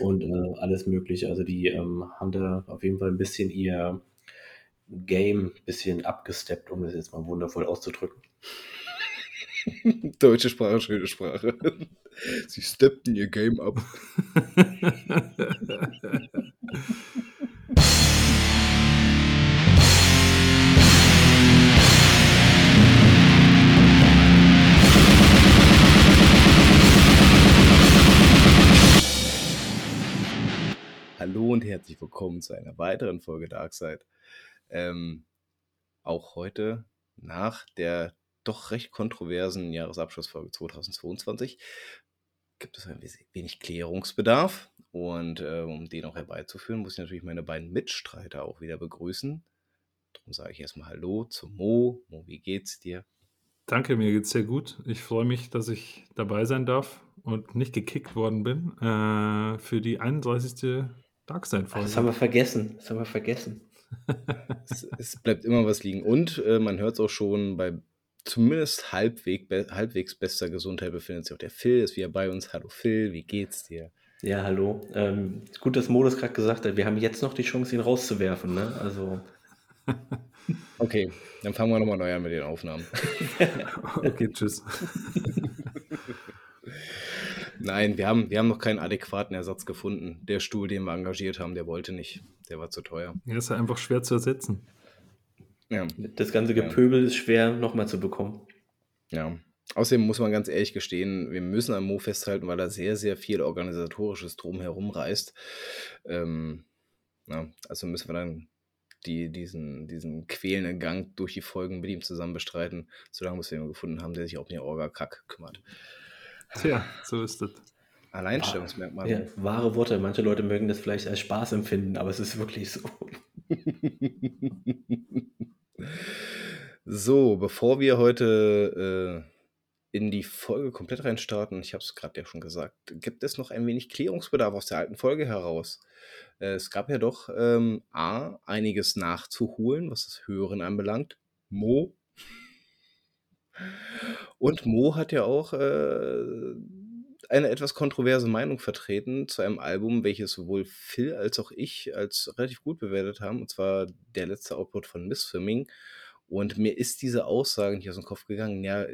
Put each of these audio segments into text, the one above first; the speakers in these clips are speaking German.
und äh, alles Mögliche. Also die ähm, haben da auf jeden Fall ein bisschen ihr Game ein bisschen abgesteppt, um das jetzt mal wundervoll auszudrücken. Deutsche Sprache, schöne Sprache. Sie steppten ihr Game ab. herzlich willkommen zu einer weiteren Folge Darkside. Ähm, auch heute nach der doch recht kontroversen Jahresabschlussfolge 2022 gibt es ein wenig Klärungsbedarf. Und äh, um den auch herbeizuführen, muss ich natürlich meine beiden Mitstreiter auch wieder begrüßen. Darum sage ich erstmal Hallo zu Mo. Mo, wie geht's dir? Danke, mir geht's sehr gut. Ich freue mich, dass ich dabei sein darf und nicht gekickt worden bin äh, für die 31. Darkseid-Folge. Das haben wir vergessen. Das haben wir vergessen. es, es, bleibt immer was liegen. Und äh, man hört es auch schon bei zumindest halbweg, be halbwegs bester Gesundheit befindet sich auch der Phil, ist wieder bei uns. Hallo Phil, wie geht's dir? Ja, hallo. Ähm, gut, dass Modus gerade gesagt hat, wir haben jetzt noch die Chance, ihn rauszuwerfen. Ne? Also. okay, dann fangen wir nochmal neu an mit den Aufnahmen. okay, tschüss. Nein, wir haben, wir haben noch keinen adäquaten Ersatz gefunden. Der Stuhl, den wir engagiert haben, der wollte nicht. Der war zu teuer. Ja, ist ja einfach schwer zu ersetzen. Ja. Das ganze Gepöbel ja. ist schwer nochmal zu bekommen. Ja. Außerdem muss man ganz ehrlich gestehen, wir müssen am Mo festhalten, weil er sehr, sehr viel organisatorisches drumherum reißt. Ähm, ja, also müssen wir dann die, diesen, diesen quälenden Gang durch die Folgen mit ihm zusammen bestreiten, solange wir jemanden gefunden haben, der sich um den Orga-Kack kümmert. Tja, so ist das. Alleinstellungsmerkmal. Ja, wahre Worte. Manche Leute mögen das vielleicht als Spaß empfinden, aber es ist wirklich so. so, bevor wir heute äh, in die Folge komplett reinstarten, ich habe es gerade ja schon gesagt, gibt es noch ein wenig Klärungsbedarf aus der alten Folge heraus. Äh, es gab ja doch ähm, A, einiges nachzuholen, was das Hören anbelangt. Mo und Mo hat ja auch äh, eine etwas kontroverse Meinung vertreten zu einem Album, welches sowohl Phil als auch ich als relativ gut bewertet haben, und zwar der letzte Output von Missfilming. Und mir ist diese Aussage nicht aus dem Kopf gegangen. Ja,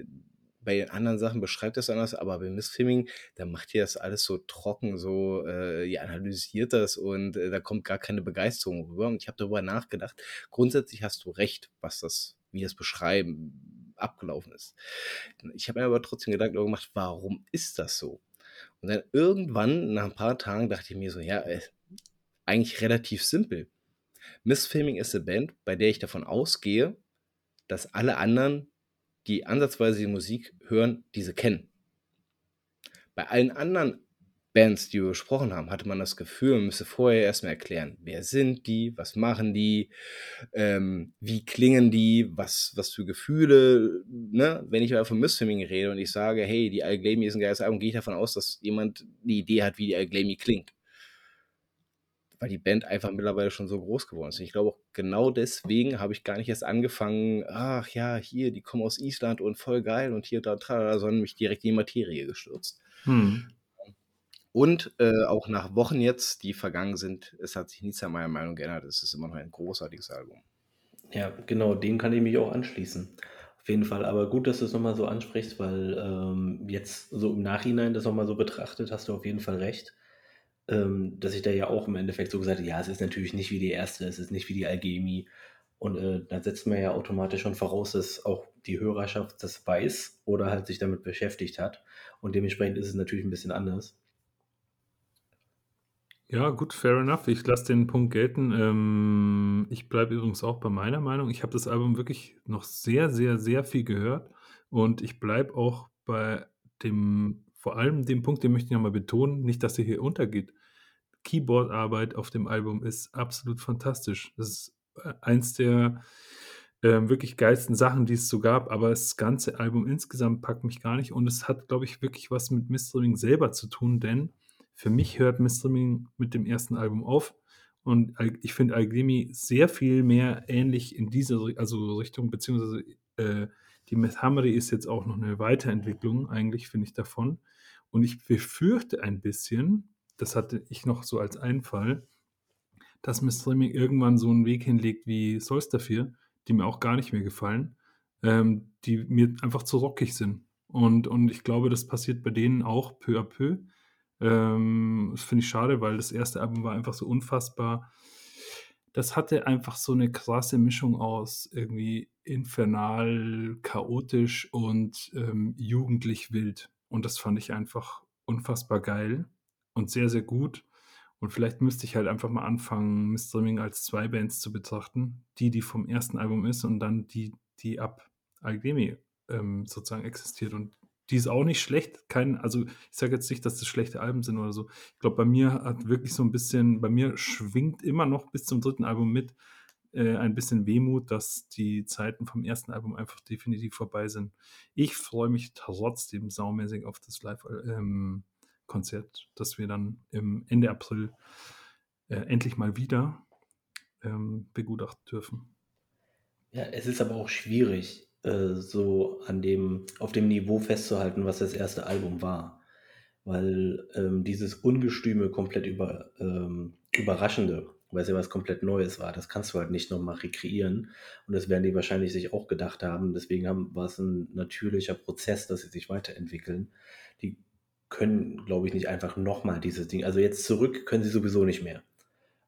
bei den anderen Sachen beschreibt das anders, aber bei Missfilming, da macht ihr das alles so trocken, so, äh, ihr analysiert das und äh, da kommt gar keine Begeisterung rüber. Und ich habe darüber nachgedacht. Grundsätzlich hast du recht, was das, wie das beschreiben abgelaufen ist. Ich habe mir aber trotzdem Gedanken gemacht, warum ist das so? Und dann irgendwann, nach ein paar Tagen, dachte ich mir so, ja, äh, eigentlich relativ simpel. Miss Filming ist eine Band, bei der ich davon ausgehe, dass alle anderen, die ansatzweise die Musik hören, diese kennen. Bei allen anderen Bands, die wir besprochen haben, hatte man das Gefühl, man müsste vorher erstmal erklären, wer sind die, was machen die, ähm, wie klingen die, was, was für Gefühle, ne? Wenn ich aber von Missfilming rede und ich sage, hey, die Alglamy ist ein geiles Album, gehe ich davon aus, dass jemand die Idee hat, wie die Alglamy klingt. Weil die Band einfach mittlerweile schon so groß geworden ist. Und ich glaube auch genau deswegen habe ich gar nicht erst angefangen, ach ja, hier, die kommen aus Island und voll geil und hier, da, da, sondern mich direkt in die Materie gestürzt. Hm. Und äh, auch nach Wochen jetzt, die vergangen sind, es hat sich nichts an meiner Meinung geändert. Es ist immer noch ein großartiges Album. Ja, genau, dem kann ich mich auch anschließen. Auf jeden Fall. Aber gut, dass du es nochmal so ansprichst, weil ähm, jetzt so im Nachhinein das nochmal so betrachtet, hast du auf jeden Fall recht. Ähm, dass ich da ja auch im Endeffekt so gesagt habe, ja, es ist natürlich nicht wie die erste, es ist nicht wie die Alchemie. Und äh, dann setzt man ja automatisch schon voraus, dass auch die Hörerschaft das weiß oder halt sich damit beschäftigt hat. Und dementsprechend ist es natürlich ein bisschen anders. Ja, gut, fair enough. Ich lasse den Punkt gelten. Ähm, ich bleibe übrigens auch bei meiner Meinung. Ich habe das Album wirklich noch sehr, sehr, sehr viel gehört und ich bleibe auch bei dem, vor allem dem Punkt, den möchte ich nochmal betonen, nicht, dass er hier untergeht. Keyboard-Arbeit auf dem Album ist absolut fantastisch. Das ist äh, eins der äh, wirklich geilsten Sachen, die es so gab, aber das ganze Album insgesamt packt mich gar nicht und es hat, glaube ich, wirklich was mit Mistering selber zu tun, denn für mich hört Mistreaming mit dem ersten Album auf. Und ich finde Alglemy sehr viel mehr ähnlich in diese also Richtung, beziehungsweise äh, die Methamry ist jetzt auch noch eine Weiterentwicklung, eigentlich, finde ich davon. Und ich befürchte ein bisschen, das hatte ich noch so als Einfall, dass Miss Streaming irgendwann so einen Weg hinlegt wie Souls dafür, die mir auch gar nicht mehr gefallen, ähm, die mir einfach zu rockig sind. Und, und ich glaube, das passiert bei denen auch peu à peu. Ähm, das finde ich schade, weil das erste Album war einfach so unfassbar. Das hatte einfach so eine krasse Mischung aus irgendwie infernal, chaotisch und ähm, jugendlich wild. Und das fand ich einfach unfassbar geil und sehr, sehr gut. Und vielleicht müsste ich halt einfach mal anfangen, Miss Streaming als zwei Bands zu betrachten. Die, die vom ersten Album ist und dann die, die ab Alchemy ähm, sozusagen existiert. Und die ist auch nicht schlecht. Kein, also ich sage jetzt nicht, dass das schlechte Alben sind oder so. Ich glaube, bei mir hat wirklich so ein bisschen, bei mir schwingt immer noch bis zum dritten Album mit äh, ein bisschen Wehmut, dass die Zeiten vom ersten Album einfach definitiv vorbei sind. Ich freue mich trotzdem saumäßig auf das Live-Konzert, ähm, das wir dann im Ende April äh, endlich mal wieder ähm, begutachten dürfen. Ja, es ist aber auch schwierig, äh, so an dem, auf dem Niveau festzuhalten, was das erste Album war. Weil ähm, dieses Ungestüme, komplett über, ähm, Überraschende, weil es ja was komplett Neues war, das kannst du halt nicht nochmal rekreieren. Und das werden die wahrscheinlich sich auch gedacht haben. Deswegen haben, war es ein natürlicher Prozess, dass sie sich weiterentwickeln. Die können, glaube ich, nicht einfach nochmal dieses Ding. Also jetzt zurück können sie sowieso nicht mehr.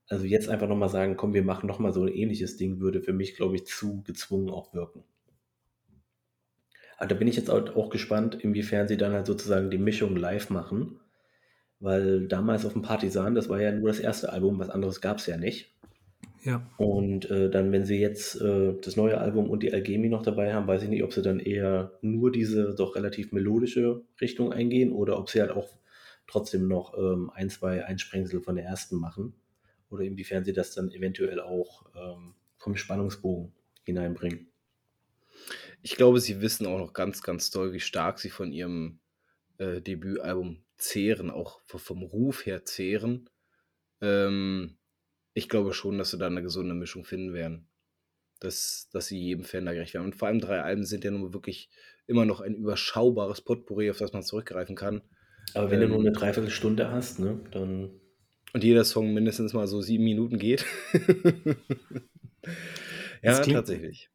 Also jetzt einfach nochmal sagen, komm, wir machen nochmal so ein ähnliches Ding, würde für mich, glaube ich, zu gezwungen auch wirken. Aber da bin ich jetzt auch gespannt, inwiefern sie dann halt sozusagen die Mischung live machen. Weil damals auf dem Partisan, das war ja nur das erste Album, was anderes gab es ja nicht. Ja. Und äh, dann, wenn sie jetzt äh, das neue Album und die Alchemy noch dabei haben, weiß ich nicht, ob sie dann eher nur diese doch relativ melodische Richtung eingehen oder ob sie halt auch trotzdem noch ähm, ein, zwei Einsprengsel von der ersten machen. Oder inwiefern sie das dann eventuell auch ähm, vom Spannungsbogen hineinbringen. Ich glaube, sie wissen auch noch ganz, ganz doll, wie stark sie von ihrem äh, Debütalbum zehren, auch vom Ruf her zehren. Ähm, ich glaube schon, dass sie da eine gesunde Mischung finden werden. Dass, dass sie jedem Fan da gerecht werden. Und vor allem drei Alben sind ja nun wirklich immer noch ein überschaubares Potpourri, auf das man zurückgreifen kann. Aber wenn ähm, du nur eine Dreiviertelstunde hast, ne, dann. Und jeder Song mindestens mal so sieben Minuten geht. ja, klingt, tatsächlich.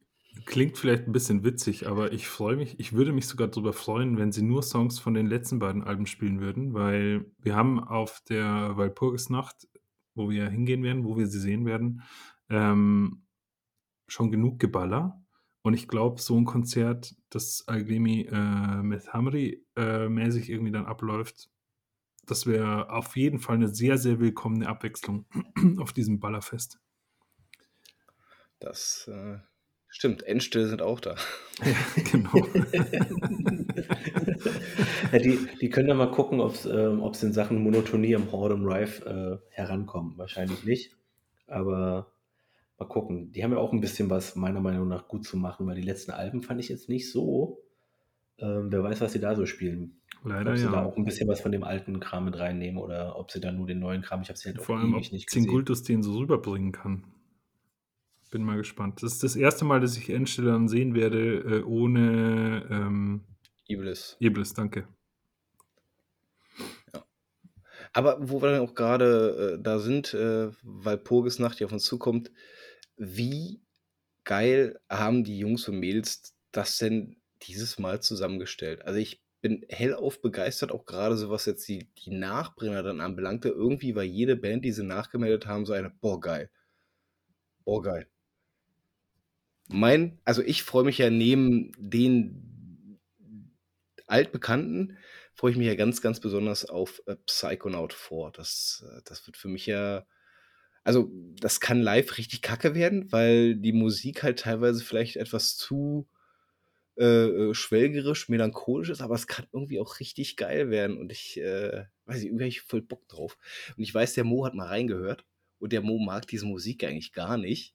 Klingt vielleicht ein bisschen witzig, aber ich freue mich, ich würde mich sogar darüber freuen, wenn sie nur Songs von den letzten beiden Alben spielen würden, weil wir haben auf der Walpurgisnacht, wo wir hingehen werden, wo wir sie sehen werden, ähm, schon genug Geballer. Und ich glaube, so ein Konzert, das Alglemi äh, mit Hamri äh, mäßig irgendwie dann abläuft, das wäre auf jeden Fall eine sehr, sehr willkommene Abwechslung auf diesem Ballerfest. Das äh, Stimmt, Endstille sind auch da. Ja, genau. ja, die, die können dann mal gucken, ob es ähm, in Sachen Monotonie am Hordem Rife äh, herankommen. Wahrscheinlich nicht. Aber mal gucken. Die haben ja auch ein bisschen was meiner Meinung nach gut zu machen, weil die letzten Alben fand ich jetzt nicht so. Ähm, wer weiß, was sie da so spielen. Leider ob sie ja. da auch ein bisschen was von dem alten Kram mit reinnehmen oder ob sie da nur den neuen Kram, ich habe sie halt Vor allem, ob nicht gesehen. Zingultus den so rüberbringen kann. Bin mal gespannt. Das ist das erste Mal, dass ich Endstelle dann sehen werde, äh, ohne ähm, Iblis. Iblis, danke. Ja. Aber wo wir dann auch gerade äh, da sind, äh, weil Purgisnacht hier auf uns zukommt, wie geil haben die Jungs und Mädels das denn dieses Mal zusammengestellt? Also ich bin hellauf begeistert, auch gerade so was jetzt die, die Nachbringer dann anbelangte. Irgendwie war jede Band, die sie nachgemeldet haben, so eine, boah, geil. Boah, geil. Mein, also ich freue mich ja neben den altbekannten, freue ich mich ja ganz, ganz besonders auf äh, Psychonaut 4. Das, äh, das wird für mich ja, also das kann live richtig kacke werden, weil die Musik halt teilweise vielleicht etwas zu äh, äh schwelgerisch, melancholisch ist, aber es kann irgendwie auch richtig geil werden und ich, äh, weiß nicht, irgendwie habe ich voll Bock drauf. Und ich weiß, der Mo hat mal reingehört und der Mo mag diese Musik eigentlich gar nicht.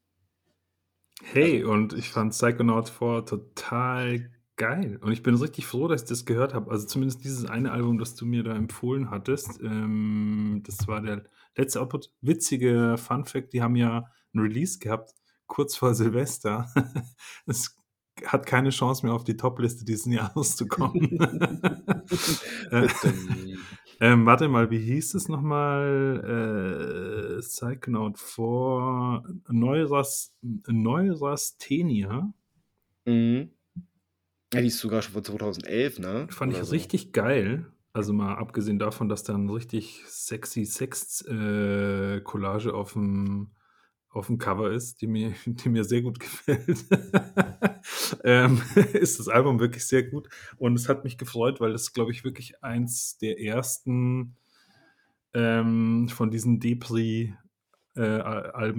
Hey, also, und ich fand Psychonauts 4 total geil. Und ich bin richtig froh, dass ich das gehört habe. Also zumindest dieses eine Album, das du mir da empfohlen hattest. Ähm, das war der letzte Output. Witzige Fun Fact, die haben ja ein Release gehabt, kurz vor Silvester. Es hat keine Chance mehr auf die Top-Liste dieses Jahres zu kommen. Äh, Ähm, warte mal, wie hieß es nochmal? Äh, Psychonaut vor Neuras, Neurasthenia. Mhm. Ja, die ist sogar schon von 2011, ne? Fand Oder ich so. richtig geil. Also mal abgesehen davon, dass da eine richtig sexy Sex-Collage auf dem auf dem Cover ist, die mir, die mir sehr gut gefällt, ähm, ist das Album wirklich sehr gut. Und es hat mich gefreut, weil das, glaube ich, wirklich eins der ersten ähm, von diesen Depri-Alben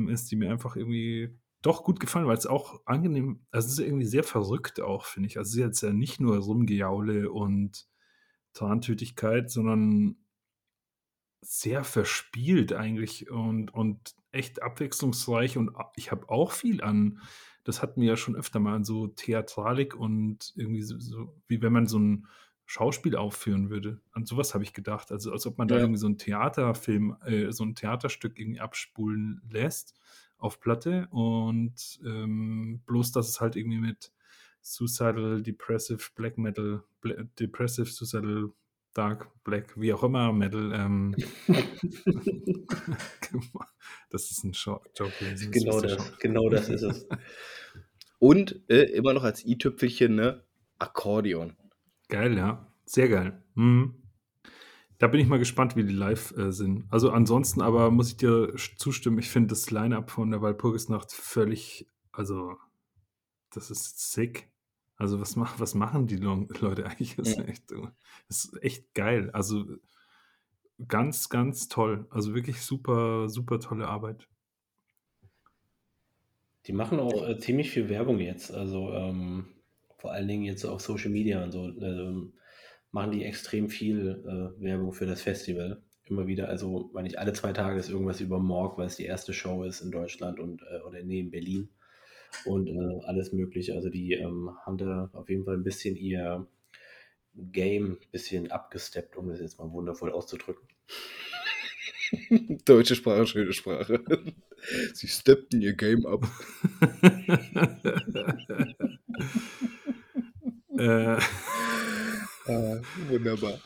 ist, die mir einfach irgendwie doch gut gefallen, weil es auch angenehm, also es ist irgendwie sehr verrückt auch, finde ich. Also es ist jetzt ja nicht nur Rumgejaule und Trantütigkeit, sondern sehr verspielt eigentlich und, und echt abwechslungsreich und ich habe auch viel an, das hatten wir ja schon öfter mal, an so Theatralik und irgendwie so, so wie wenn man so ein Schauspiel aufführen würde. An sowas habe ich gedacht. Also als ob man da Ja. irgendwie so ein Theaterfilm, äh, so ein Theaterstück irgendwie abspulen lässt auf Platte und ähm, bloß, dass es halt irgendwie mit Suicidal, Depressive, Black Metal, Bla Depressive, Suicidal, Dark, Black, wie auch immer, Metal, ähm, das ist ein Scho- Joke gewesen. Genau ihr das, schon. genau das ist es. Und äh, immer noch als i-Tüpfelchen, ne? Akkordeon. Geil, ja. Sehr geil. Mhm. Da bin ich mal gespannt, wie die live äh, sind. Also ansonsten aber muss ich dir zustimmen, ich finde das Line-Up von der Walpurgisnacht völlig, also das ist sick. Also was, mach, was machen die Leute eigentlich? Das ist, echt, äh, das ist echt geil. Also ganz, ganz toll. Also wirklich super, super tolle Arbeit. Die machen auch äh, ziemlich viel Werbung jetzt. Also ähm, vor allen Dingen jetzt auf Social Media und so ähm, machen die extrem viel äh, Werbung für das Festival. Immer wieder, also wenn nicht alle zwei Tage ist irgendwas über Morg, weil es die erste Show ist in Deutschland und äh, oder nee, in Berlin und äh, alles mögliche. Also die ähm, haben da auf jeden Fall ein bisschen ihr Game ein bisschen abgesteppt, um das jetzt mal wundervoll auszudrücken. Deutsche Sprache, schöne Sprache. Sie steppten ihr Game ab. äh, Ah, wunderbar.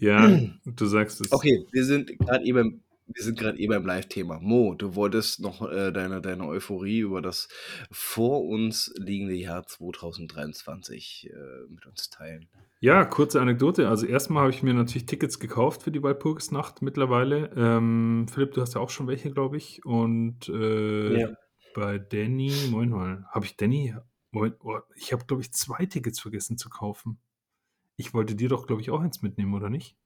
ja, du sagst es. Okay, wir sind gerade eben, wir sind gerade eben beim Live-Thema. Mo, du wolltest noch äh, deine, deine Euphorie über das vor uns liegende Jahr 2023 äh, mit uns teilen. Ja, kurze Anekdote. Also erstmal habe ich mir natürlich Tickets gekauft für die Walpurgisnacht mittlerweile. Ähm, Philipp, du hast ja auch schon welche, glaube ich. Und äh, Ja. bei Danny, moin mal, habe ich Danny, moin, oh, ich habe, glaube ich, zwei Tickets vergessen zu kaufen. Ich wollte dir doch, glaube ich, auch eins mitnehmen, oder nicht?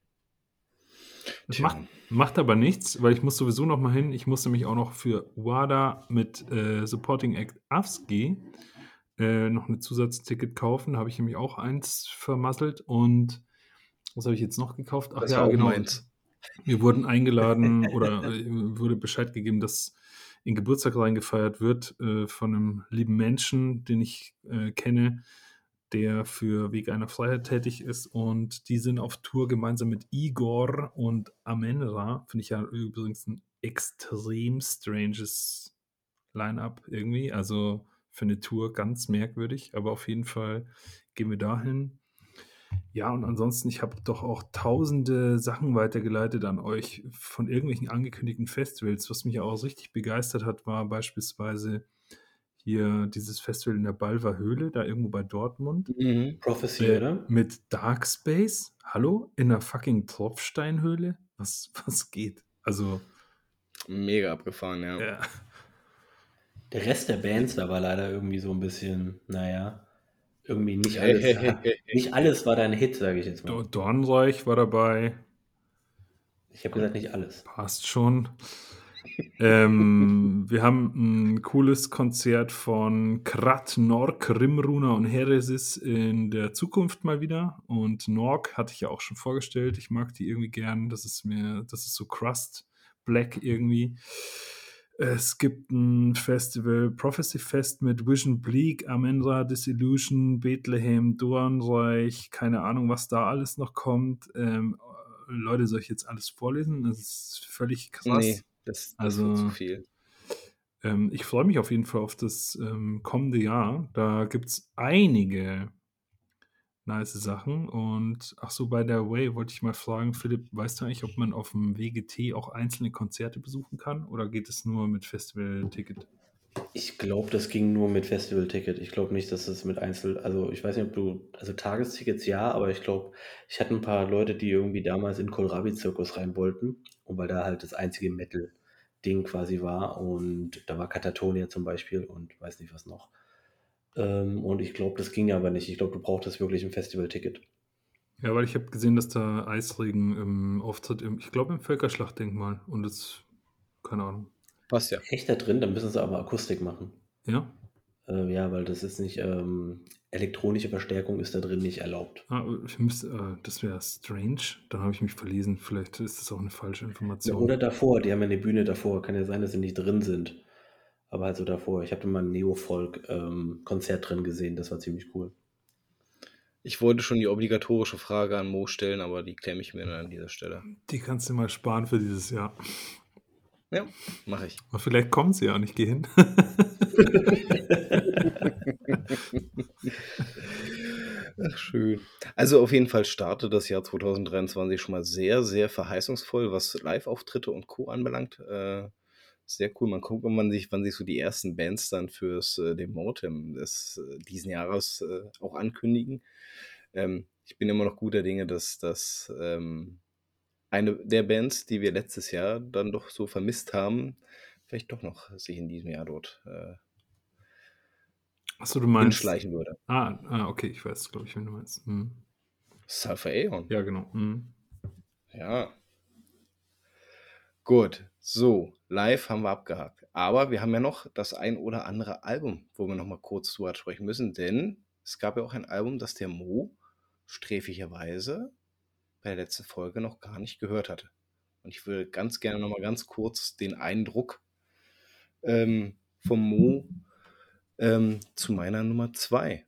Macht, macht aber nichts, weil ich muss sowieso noch mal hin. Ich muss nämlich auch noch für WADA mit äh, Supporting Act AFSG äh, noch ein Zusatzticket kaufen. Da habe ich nämlich auch eins vermasselt. Und was habe ich jetzt noch gekauft? Ach Das ja, genau. meins. Wir wurden eingeladen oder äh, wurde Bescheid gegeben, dass in Geburtstag reingefeiert wird äh, von einem lieben Menschen, den ich äh, kenne, der für Weg einer Freiheit tätig ist. Und die sind auf Tour gemeinsam mit Igor und Amenra. Finde ich ja übrigens ein extrem stranges Line-up irgendwie. Also für eine Tour ganz merkwürdig, aber auf jeden Fall gehen wir dahin. Ja, und ansonsten, ich habe doch auch tausende Sachen weitergeleitet an euch von irgendwelchen angekündigten Festivals. Was mich auch richtig begeistert hat, war beispielsweise hier dieses Festival in der Balver Höhle, da irgendwo bei Dortmund. Mhm. Prophecy, Äh, oder? mit Dark Space. Hallo? In einer fucking Tropfsteinhöhle? Was, was geht? Also, Mega abgefahren, ja. ja. Der Rest der Bands da war leider irgendwie so ein bisschen, naja, irgendwie nicht alles. nicht alles war dein Hit, sage ich jetzt mal. Dornreich war dabei. Ich habe gesagt, nicht alles. Passt schon. Ähm, wir haben ein cooles Konzert von Krat, Nork, Rimruna und Heresis in der Zukunft mal wieder. Und Nork hatte ich ja auch schon vorgestellt. Ich mag die irgendwie gern. Das ist mir, das ist so Crust Black irgendwie. Es gibt ein Festival, Prophecy Fest mit Vision Bleak, Amendra, Disillusion, Bethlehem, Dornreich, keine Ahnung, was da alles noch kommt. Ähm, Leute, soll ich jetzt alles vorlesen? Das ist völlig krass. Nee, das, das Also- zu viel. Ähm, ich freue mich auf jeden Fall auf das ähm, kommende Jahr. Da gibt es einige nice Sachen. Und ach so, bei der Way wollte ich mal fragen, Philipp, weißt du eigentlich, ob man auf dem WGT auch einzelne Konzerte besuchen kann oder geht es nur mit Festival-Ticket? Ich glaube, das ging nur mit Festival-Ticket. Ich glaube nicht, dass es mit Einzel also, ich weiß nicht, ob du also, Tagestickets ja, aber ich glaube ich hatte ein paar Leute, die irgendwie damals in Kohlrabi-Zirkus rein wollten und weil da halt das einzige Metal-Ding quasi war und da war Katatonia zum Beispiel und weiß nicht was noch. Ähm, und ich glaube, das ging aber nicht. Ich glaube, du brauchtest wirklich ein Festival-Ticket. Ja, weil ich habe gesehen, dass da Eisregen im Auftritt im ich glaube, im Völkerschlachtdenkmal und das keine Ahnung. Passt ja. Echt da drin? Dann müssen sie aber Akustik machen. Ja? Äh, ja, weil das ist nicht, ähm, elektronische Verstärkung ist da drin nicht erlaubt. Ah, ich müsste, äh, das wäre strange. Dann habe ich mich verlesen. Vielleicht ist das auch eine falsche Ja, Information. oder davor, die haben ja eine Bühne davor. Kann ja sein, dass sie nicht drin sind. Aber halt so davor. Ich habe da mal ein Neo-Folk-Konzert drin gesehen. Das war ziemlich cool. Ich wollte schon die obligatorische Frage an Mo stellen, aber die klemme ich mir dann an dieser Stelle. Die kannst du mal sparen für dieses Jahr. Ja, mache ich. Aber vielleicht kommen sie ja und ich gehe hin. Ach, schön. Also auf jeden Fall startet das Jahr 2023 schon mal sehr, sehr verheißungsvoll, was Live-Auftritte und Co. anbelangt. Äh, sehr cool. Man guckt, wann sich, wann sich so die ersten Bands dann fürs äh, Demotem des äh, diesen Jahres äh, auch ankündigen. Ähm, ich bin immer noch guter Dinge, dass das ähm, eine der Bands, die wir letztes Jahr dann doch so vermisst haben, vielleicht doch noch sich in diesem Jahr dort äh, Achso, du meinst. hinschleichen würde. Ah, ah, okay, ich weiß, glaube ich, wen du meinst. Hm. Sulfur Aeon. Ja, genau. Hm. Ja. Gut, so, live haben wir abgehakt. Aber wir haben ja noch das ein oder andere Album, wo wir noch mal kurz drüber sprechen müssen, denn es gab ja auch ein Album, das der Mo sträflicherweise bei der letzten Folge noch gar nicht gehört hatte. Und ich würde ganz gerne noch mal ganz kurz den Eindruck ähm, vom Mo ähm, zu meiner Nummer zwei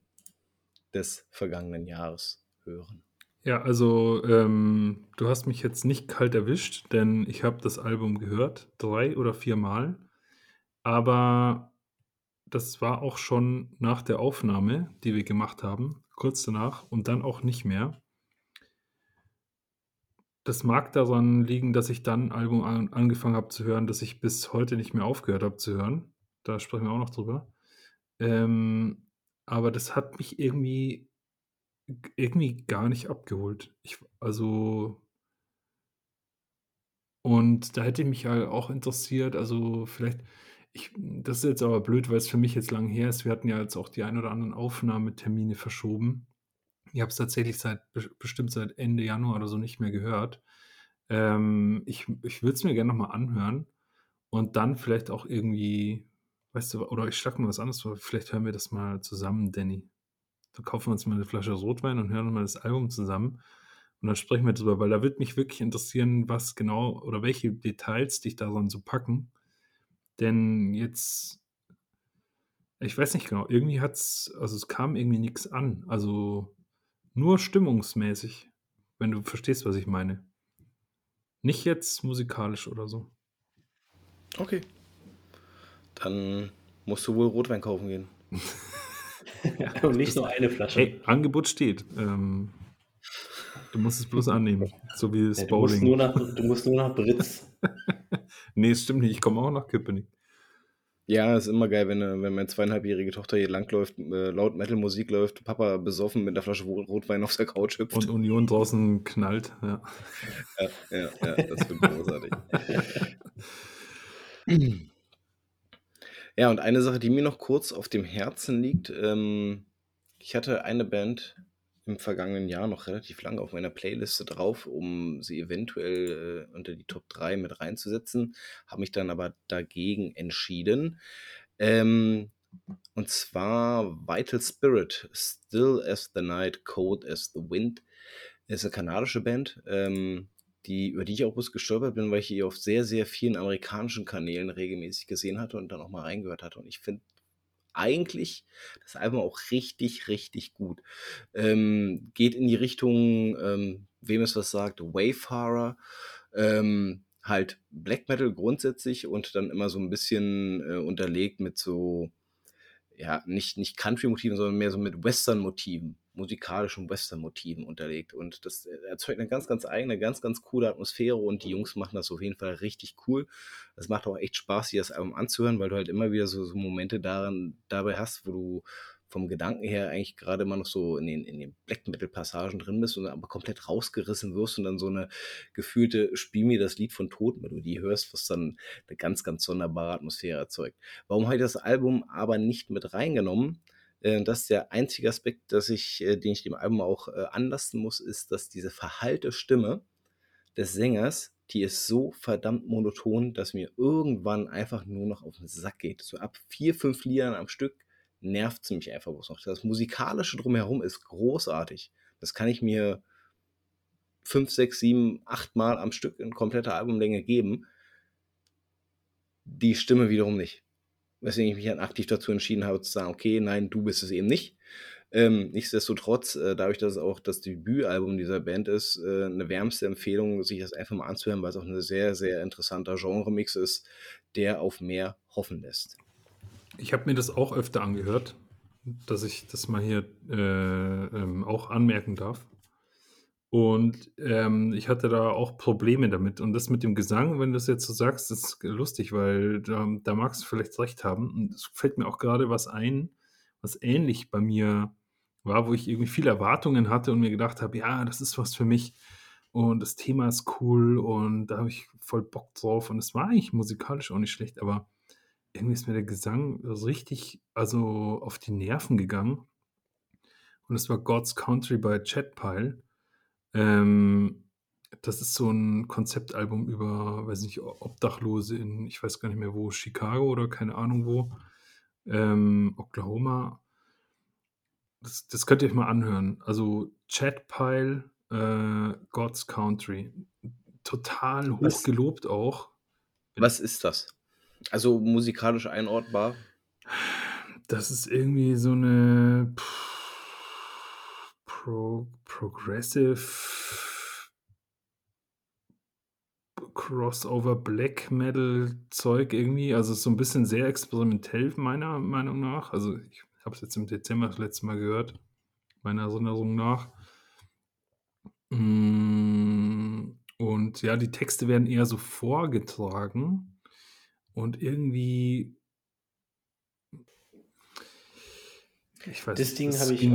des vergangenen Jahres hören. Ja, also ähm, du hast mich jetzt nicht kalt erwischt, denn ich habe das Album gehört, drei oder viermal. Aber das war auch schon nach der Aufnahme, die wir gemacht haben, kurz danach und dann auch nicht mehr. Das mag daran liegen, dass ich dann ein Album an, angefangen habe zu hören, das ich bis heute nicht mehr aufgehört habe zu hören. Da sprechen wir auch noch drüber. Ähm, aber das hat mich irgendwie irgendwie gar nicht abgeholt. Ich, also und da hätte mich halt auch interessiert, also vielleicht, ich, das ist jetzt aber blöd, weil es für mich jetzt lang her ist. Wir hatten ja jetzt auch die ein oder anderen Aufnahmetermine verschoben. Ich habe es tatsächlich seit bestimmt seit Ende Januar oder so nicht mehr gehört. Ähm, ich ich würde es mir gerne nochmal anhören und dann vielleicht auch irgendwie, weißt du, oder ich schlage mal was anderes vor, vielleicht hören wir das mal zusammen, Danny. Dann kaufen wir uns mal eine Flasche Rotwein und hören mal das Album zusammen. Und dann sprechen wir drüber, weil da wird mich wirklich interessieren, was genau oder welche Details dich daran so packen. Denn jetzt, ich weiß nicht genau, irgendwie hat es, also es kam irgendwie nichts an. Also nur stimmungsmäßig, wenn du verstehst, was ich meine. Nicht jetzt musikalisch oder so. Okay. Dann musst du wohl Rotwein kaufen gehen. Ja, und nicht nur eine Flasche. Hey, Angebot steht. Ähm, du musst es bloß annehmen, so wie das Ja, du, musst Bowling. nur nach, du musst nur nach Britz. nee, es stimmt nicht. Ich komme auch nach Köpenick. Ja, ist immer geil, wenn, äh, wenn meine zweieinhalbjährige Tochter hier langläuft, äh, laut Metal-Musik läuft, Papa besoffen mit einer Flasche Rotwein auf der Couch hüpft. Und Union draußen knallt. Ja. ja, ja, ja, das wird großartig. Ja, und eine Sache, die mir noch kurz auf dem Herzen liegt, ähm, ich hatte eine Band im vergangenen Jahr noch relativ lange auf meiner Playliste drauf, um sie eventuell äh, unter die Top 3 mit reinzusetzen, habe mich dann aber dagegen entschieden. Ähm, und zwar Vital Spirit, Still as the Night, Cold as the Wind, ist eine kanadische Band, ähm, die, über die ich auch bloß gestolpert bin, weil ich die auf sehr, sehr vielen amerikanischen Kanälen regelmäßig gesehen hatte und dann auch mal reingehört hatte. Und ich finde eigentlich das Album auch richtig, richtig gut. Ähm, geht in die Richtung, ähm, wem es was sagt, Wayfarer, ähm, halt Black Metal grundsätzlich und dann immer so ein bisschen äh, unterlegt mit so, ja, nicht, nicht Country-Motiven, sondern mehr so mit Western-Motiven, musikalischen Western-Motiven unterlegt. Und das äh, erzeugt eine ganz, ganz eigene, ganz, ganz coole Atmosphäre und die Jungs machen das auf jeden Fall richtig cool. Es macht auch echt Spaß, sich das Album anzuhören, weil du halt immer wieder so, so Momente daran, dabei hast, wo du vom Gedanken her eigentlich gerade immer noch so in den, in den Black Metal-Passagen drin bist und dann aber komplett rausgerissen wirst und dann so eine gefühlte Spiel mir das Lied von Todmelodie hörst, was dann eine ganz, ganz sonderbare Atmosphäre erzeugt. Warum habe ich das Album aber nicht mit reingenommen? Äh, das ist der einzige Aspekt, dass ich, äh, den ich dem Album auch äh, anlassen muss, ist, dass diese verhallte Stimme des Sängers, die ist so verdammt monoton, dass mir irgendwann einfach nur noch auf den Sack geht. So ab vier, fünf Liedern am Stück nervt es mich einfach bloß noch. Das Musikalische drumherum ist großartig. Das kann ich mir fünf, sechs, sieben, acht Mal am Stück in kompletter Albumlänge geben. Die Stimme wiederum nicht weswegen ich mich dann aktiv dazu entschieden habe zu sagen, okay, nein, du bist es eben nicht. Ähm, nichtsdestotrotz, äh, dadurch, dass es auch das Debütalbum dieser Band ist, äh, eine wärmste Empfehlung, sich das einfach mal anzuhören, weil es auch ein sehr, sehr interessanter Genre-Mix ist, der auf mehr hoffen lässt. Ich habe mir das auch öfter angehört, dass ich das mal hier äh, ähm, auch anmerken darf. Und ähm, ich hatte da auch Probleme damit. Und das mit dem Gesang, wenn du das jetzt so sagst, ist lustig, weil da, da magst du vielleicht recht haben. Und es fällt mir auch gerade was ein, was ähnlich bei mir war, wo ich irgendwie viele Erwartungen hatte und mir gedacht habe, ja, das ist was für mich. Und das Thema ist cool und da habe ich voll Bock drauf. Und es war eigentlich musikalisch auch nicht schlecht, aber irgendwie ist mir der Gesang richtig, also auf die Nerven gegangen. Und es war God's Country bei Chatpile. Ähm, das ist so ein Konzeptalbum über, weiß nicht, Obdachlose in, ich weiß gar nicht mehr wo, Chicago oder keine Ahnung wo, ähm, Oklahoma. Das, das könnt ihr euch mal anhören. Also Chatpile, äh, God's Country. Total hoch gelobt auch. Was ist das? Also musikalisch einordbar? Das ist irgendwie so eine. Pff, Pro Progressive Crossover Black Metal Zeug irgendwie. Also so ein bisschen sehr experimentell meiner Meinung nach. Also ich habe es jetzt im Dezember das letzte Mal gehört, meiner Erinnerung nach. Mm, und ja, die Texte werden eher so vorgetragen und irgendwie ich weiß, das Ding habe ich,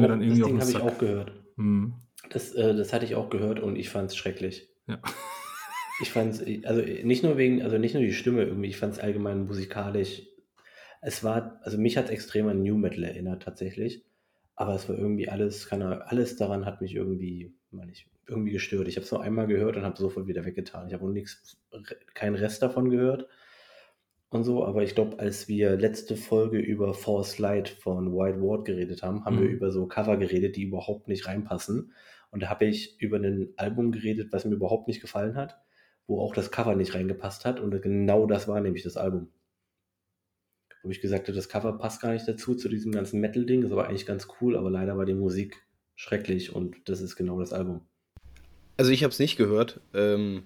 auch, hab ich auch gehört. Mhm. Das, äh, das hatte ich auch gehört und ich fand es schrecklich. Ja. Ich fand es, also nicht nur wegen, also nicht nur die Stimme irgendwie, ich fand es allgemein musikalisch. Es war, also mich hat es extrem an New Metal erinnert tatsächlich. Aber es war irgendwie alles, keine alles daran hat mich irgendwie, meine ich, irgendwie gestört. Ich habe es nur einmal gehört und habe sofort wieder weggetan. Ich habe auch nichts, keinen Rest davon gehört und so, aber ich glaube, als wir letzte Folge über Force Light von White Ward geredet haben, haben mhm. wir über so Cover geredet, die überhaupt nicht reinpassen. Und da habe ich über ein Album geredet, was mir überhaupt nicht gefallen hat, wo auch das Cover nicht reingepasst hat. Und genau das war nämlich das Album. Wo ich gesagt habe, das Cover passt gar nicht dazu, zu diesem ganzen Metal-Ding. Das war eigentlich ganz cool, aber leider war die Musik schrecklich und das ist genau das Album. Also ich habe es nicht gehört. Ähm,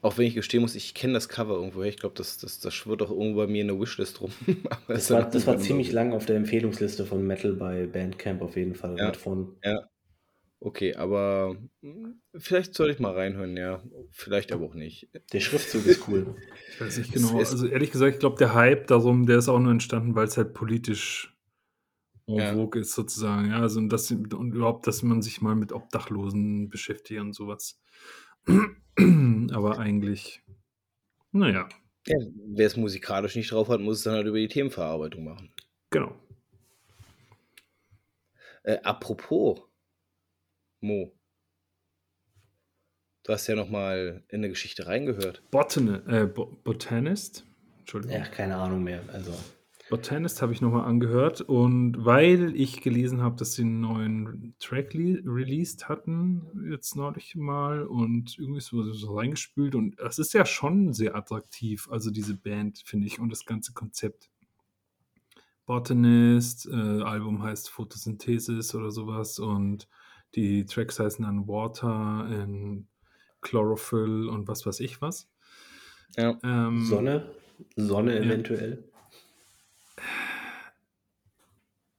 auch wenn ich gestehen muss, ich kenne das Cover irgendwo. Ich glaube, das, das, das schwirrt auch irgendwo bei mir in der Wishlist rum. das war, das war ziemlich lang auf der Empfehlungsliste von Metal bei Bandcamp auf jeden Fall. Ja, von. ja. Okay, aber hm, vielleicht soll ich mal reinhören, ja. Vielleicht aber auch nicht. Der Schriftzug ist cool. Ich weiß nicht genau. Also ehrlich gesagt, ich glaube, der Hype darum, der ist auch nur entstanden, weil es halt politisch en ja. vogue ist sozusagen. Ja, also und, das, und überhaupt, dass man sich mal mit Obdachlosen beschäftigt und sowas. Aber eigentlich, naja. Ja, wer es musikalisch nicht drauf hat, muss es dann halt über die Themenverarbeitung machen. Genau. Äh, apropos, Mo. Du hast ja noch mal in eine Geschichte reingehört. Botan äh, Botanist? Entschuldigung. Ja, keine Ahnung mehr. Also. Botanist habe ich nochmal angehört und weil ich gelesen habe, dass sie einen neuen Track released hatten, jetzt neulich mal und irgendwie so, so reingespült und es ist ja schon sehr attraktiv, also diese Band, finde ich, und das ganze Konzept. Botanist, äh, Album heißt Photosynthesis oder sowas und die Tracks heißen dann Water in Chlorophyll und was weiß ich was. Ja. Ähm, Sonne, Sonne eventuell.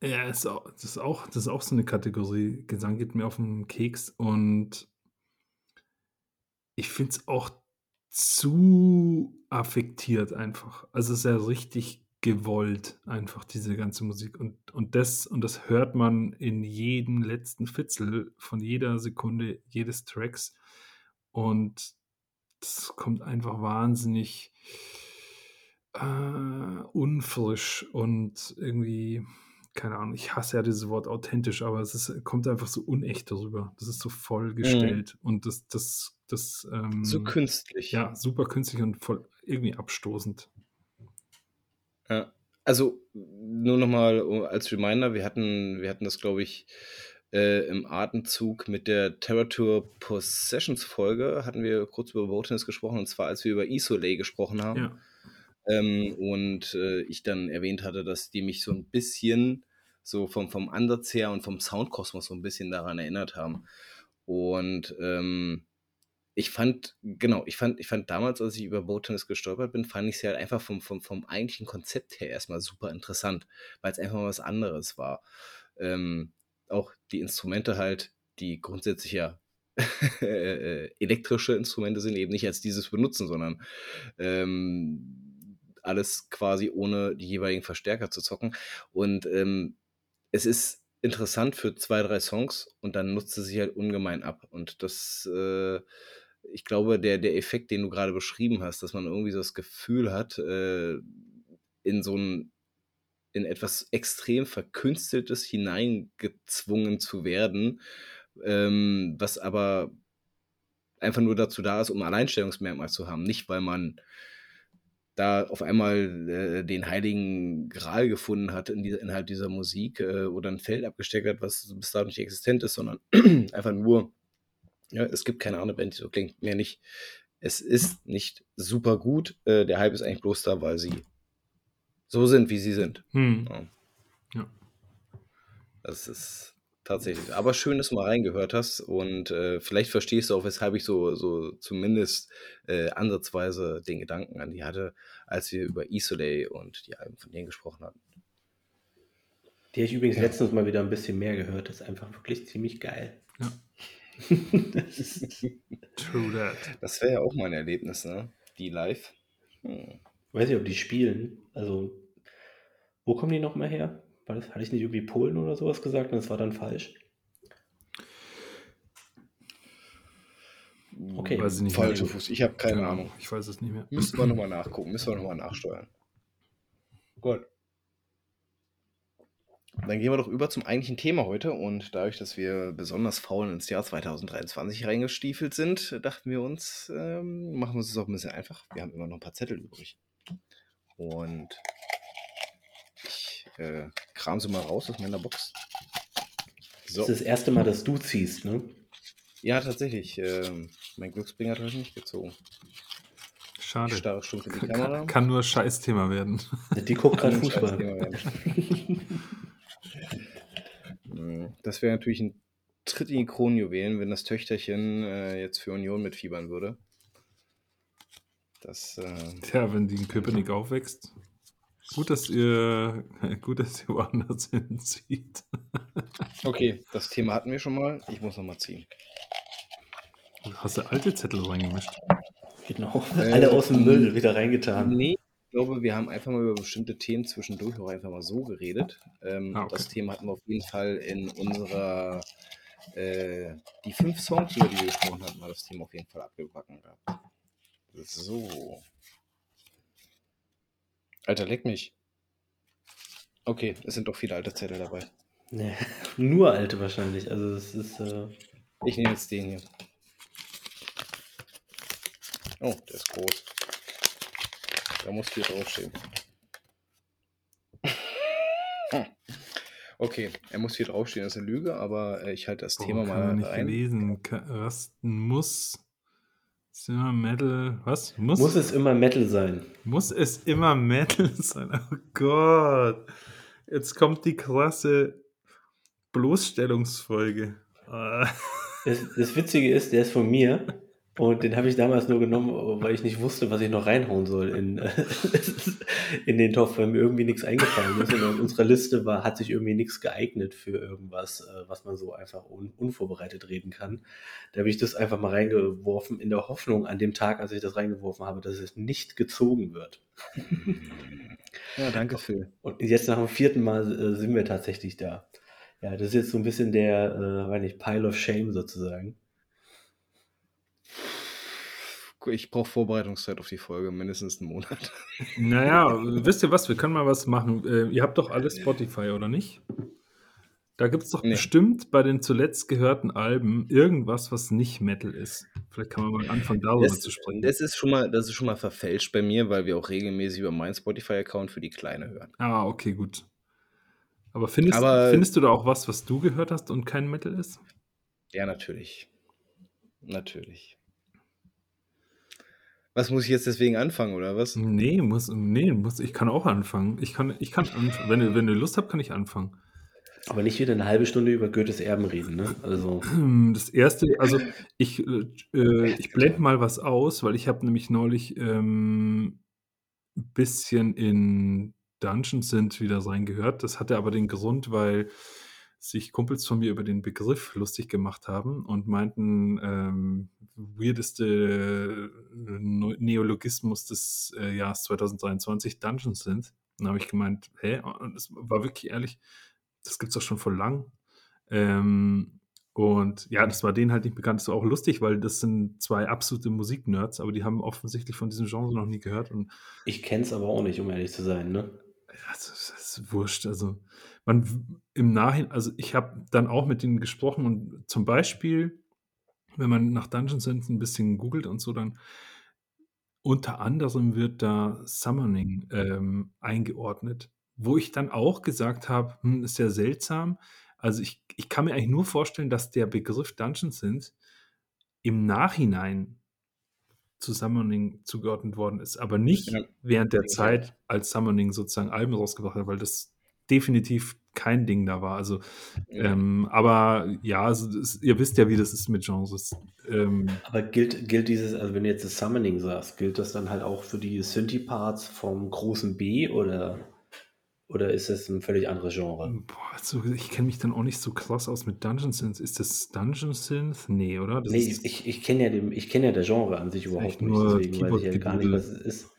Ja, ist auch, das, ist auch, das ist auch so eine Kategorie. Gesang geht mir auf den Keks und ich finde es auch zu affektiert einfach. Also es ist ja richtig gewollt, einfach diese ganze Musik. Und, und, das, und das hört man in jedem letzten Fitzel von jeder Sekunde jedes Tracks. Und das kommt einfach wahnsinnig äh, unfrisch und irgendwie, keine Ahnung, ich hasse ja dieses Wort authentisch, aber es ist, kommt einfach so unecht darüber. Das ist so vollgestellt mhm. und das, das, das ähm, so künstlich. Ja, super künstlich und voll irgendwie abstoßend. Ja. Also nur nochmal als Reminder, wir hatten, wir hatten das, glaube ich, äh, im Atemzug mit der Terratur Possessions Folge, hatten wir kurz über Voteness gesprochen, und zwar als wir über Isolay gesprochen haben. Ja. Ähm, und äh, ich dann erwähnt hatte, dass die mich so ein bisschen so vom, vom Ansatz her und vom Soundkosmos so ein bisschen daran erinnert haben. Und ähm, ich fand, genau, ich fand, ich fand damals, als ich über Botanist gestolpert bin, fand ich sie halt einfach vom, vom, vom eigentlichen Konzept her erstmal super interessant, weil es einfach mal was anderes war. Ähm, auch die Instrumente halt, die grundsätzlich ja elektrische Instrumente sind, eben nicht als dieses benutzen, sondern ähm, alles quasi ohne die jeweiligen Verstärker zu zocken. Und ähm, es ist interessant für zwei, drei Songs und dann nutzt es sich halt ungemein ab. Und das, äh, ich glaube, der, der Effekt, den du gerade beschrieben hast, dass man irgendwie so das Gefühl hat, äh, in so ein in etwas extrem Verkünsteltes hineingezwungen zu werden, ähm, was aber einfach nur dazu da ist, um ein Alleinstellungsmerkmal zu haben. Nicht, weil man da auf einmal äh, den heiligen Gral gefunden hat in die, innerhalb dieser Musik äh, oder ein Feld abgesteckt hat, was bis dato nicht existent ist, sondern einfach nur, ja, es gibt keine andere Band, die so klingt. Mehr nicht. Es ist nicht super gut. Äh, der Hype ist eigentlich bloß da, weil sie so sind, wie sie sind. Hm. Ja. ja. Das ist tatsächlich. Aber schön, dass du mal reingehört hast und äh, vielleicht verstehst du auch, weshalb ich so, so zumindest äh, ansatzweise den Gedanken an die hatte, als wir über Isolay und die Alben von denen gesprochen hatten. Die habe ich übrigens ja. letztens mal wieder ein bisschen mehr gehört. Das ist einfach wirklich ziemlich geil. Ja. True that. Das wäre ja auch mal ein Erlebnis, ne? Die live. Hm. Weiß nicht, ob die spielen. Also, wo kommen die nochmal her? War das, hatte ich nicht irgendwie Polen oder sowas gesagt und das war dann falsch? Okay. Weiß ich nicht Falscher Fuß. Ich habe keine, keine Ahnung. Ich weiß es nicht mehr. Müssen wir nochmal nachgucken. Müssen wir nochmal nachsteuern. Gut. Dann gehen wir doch über zum eigentlichen Thema heute. Und dadurch, dass wir besonders faul ins Jahr 2023 reingestiefelt sind, dachten wir uns, ähm, machen wir es auch ein bisschen einfach. Wir haben immer noch ein paar Zettel übrig. Und äh, kram sie mal raus aus meiner Box. So. Das ist das erste Mal, dass du ziehst, ne? Ja, tatsächlich. Ähm, mein Glücksbringer hat heute nicht gezogen. Schade. Ich starre stumpf in die Kamera. Kann, kann nur Scheißthema werden. Die guckt gerade Fußball. Das wäre natürlich ein Tritt in die Kronjuwelen, wenn das Töchterchen äh, jetzt für Union mitfiebern würde. Das, äh, Tja, wenn die in Köpenick aufwächst. Gut, dass ihr, gut, dass ihr woanders hinzieht. okay, das Thema hatten wir schon mal. Ich muss nochmal ziehen. Hast du alte Zettel reingemischt? Genau, äh, alle aus dem Müll wieder reingetan. Nee, ich glaube, wir haben einfach mal über bestimmte Themen zwischendurch auch einfach mal so geredet. Ähm, ah, okay. Das Thema hatten wir auf jeden Fall in unserer, äh, die fünf Songs, über die wir gesprochen hatten, war das Thema auf jeden Fall abgebacken gehabt. So. Alter, leck mich. Okay, es sind doch viele alte Zettel dabei. Nee, nur alte wahrscheinlich. Also es ist. Äh... Ich nehme jetzt den hier. Oh, der ist groß. Da muss viel draufstehen. Okay, er muss hier draufstehen, das ist eine Lüge, aber äh, ich halte das oh, Thema kann mal nicht rein. Lesen. Rasten muss. Immer Metal. Was? Muss? muss es immer Metal sein? Muss es immer Metal sein? Oh Gott. Jetzt kommt die krasse Bloßstellungsfolge. Das, das Witzige ist, der ist von mir. Und den habe ich damals nur genommen, weil ich nicht wusste, was ich noch reinhauen soll in, in den Topf, weil mir irgendwie nichts eingefallen ist. Und in unserer Liste war, hat sich irgendwie nichts geeignet für irgendwas, äh, was man so einfach un, unvorbereitet reden kann. Da habe ich das einfach mal reingeworfen, in der Hoffnung an dem Tag, als ich das reingeworfen habe, dass es nicht gezogen wird. Ja, danke, Phil. Und jetzt nach dem vierten Mal äh, sind wir tatsächlich da. Ja, das ist jetzt so ein bisschen der, äh, weiß nicht, Pile of Shame sozusagen. Ich brauche Vorbereitungszeit auf die Folge, mindestens einen Monat. Naja, wisst ihr was? Wir können mal was machen. Äh, ihr habt doch alle Spotify, oder nicht? Da gibt es doch Nee. bestimmt bei den zuletzt gehörten Alben irgendwas, was nicht Metal ist. Vielleicht kann man mal anfangen, darüber Das, zu sprechen. das, ist schon mal, das ist schon mal verfälscht bei mir, weil wir auch regelmäßig über meinen Spotify-Account für die Kleine hören. Ah, okay, gut. Aber findest, Aber- findest du da auch was, was du gehört hast und kein Metal ist? Ja, natürlich. Natürlich. Was muss ich jetzt deswegen anfangen, oder was? Nee, muss, nee, muss, ich kann auch anfangen. Ich kann, ich kann anfangen. Wenn, ihr- wenn ihr Lust habt, kann ich anfangen. Aber nicht wieder eine halbe Stunde über Goethes Erben reden, ne? Also, Das erste, also ich, äh, ich blende mal was aus, weil ich habe nämlich neulich ähm, ein bisschen in Dungeons sind wieder reingehört. Das hatte aber den Grund, weil sich Kumpels von mir über den Begriff lustig gemacht haben und meinten, ähm, weirdeste Neo- Neologismus des äh, Jahres 2023 Dungeons sind. Dann habe ich gemeint, hä? Und es war wirklich ehrlich, das gibt es doch schon vor lang. Ähm, und ja, das war denen halt nicht bekannt. Das war auch lustig, weil das sind zwei absolute Musiknerds, aber die haben offensichtlich von diesem Genre noch nie gehört. Und ich kenne es aber auch nicht, um ehrlich zu sein, ne? ja, das ist, das ist wurscht. Also, man im Nachhinein, also ich habe dann auch mit denen gesprochen und zum Beispiel, wenn man nach Dungeons sind ein bisschen googelt und so, dann unter anderem wird da Summoning ähm, eingeordnet, wo ich dann auch gesagt habe, hm, ist ja seltsam. Also ich, ich kann mir eigentlich nur vorstellen, dass der Begriff Dungeons sind im Nachhinein zu Summoning zugeordnet worden ist, aber nicht Ja, während der Zeit, als Summoning sozusagen Alben rausgebracht hat, weil das definitiv kein Ding da war. Also, Ja. ähm, aber ja, also das, ihr wisst ja, wie das ist mit Genres. Ähm, Aber gilt, gilt dieses, also wenn du jetzt das Summoning sagst, gilt das dann halt auch für die Synthi-Parts vom großen B oder, oder ist das ein völlig anderes Genre? boah, also ich kenne mich dann auch nicht so krass aus mit Dungeon Synth. Ist das Dungeon Synth? Nee, oder? Das Nee, ist, ich, ich kenne ja, den- ich kenn ja der Genre an sich überhaupt nicht, deswegen weiß ich ja gar nicht, was es ist.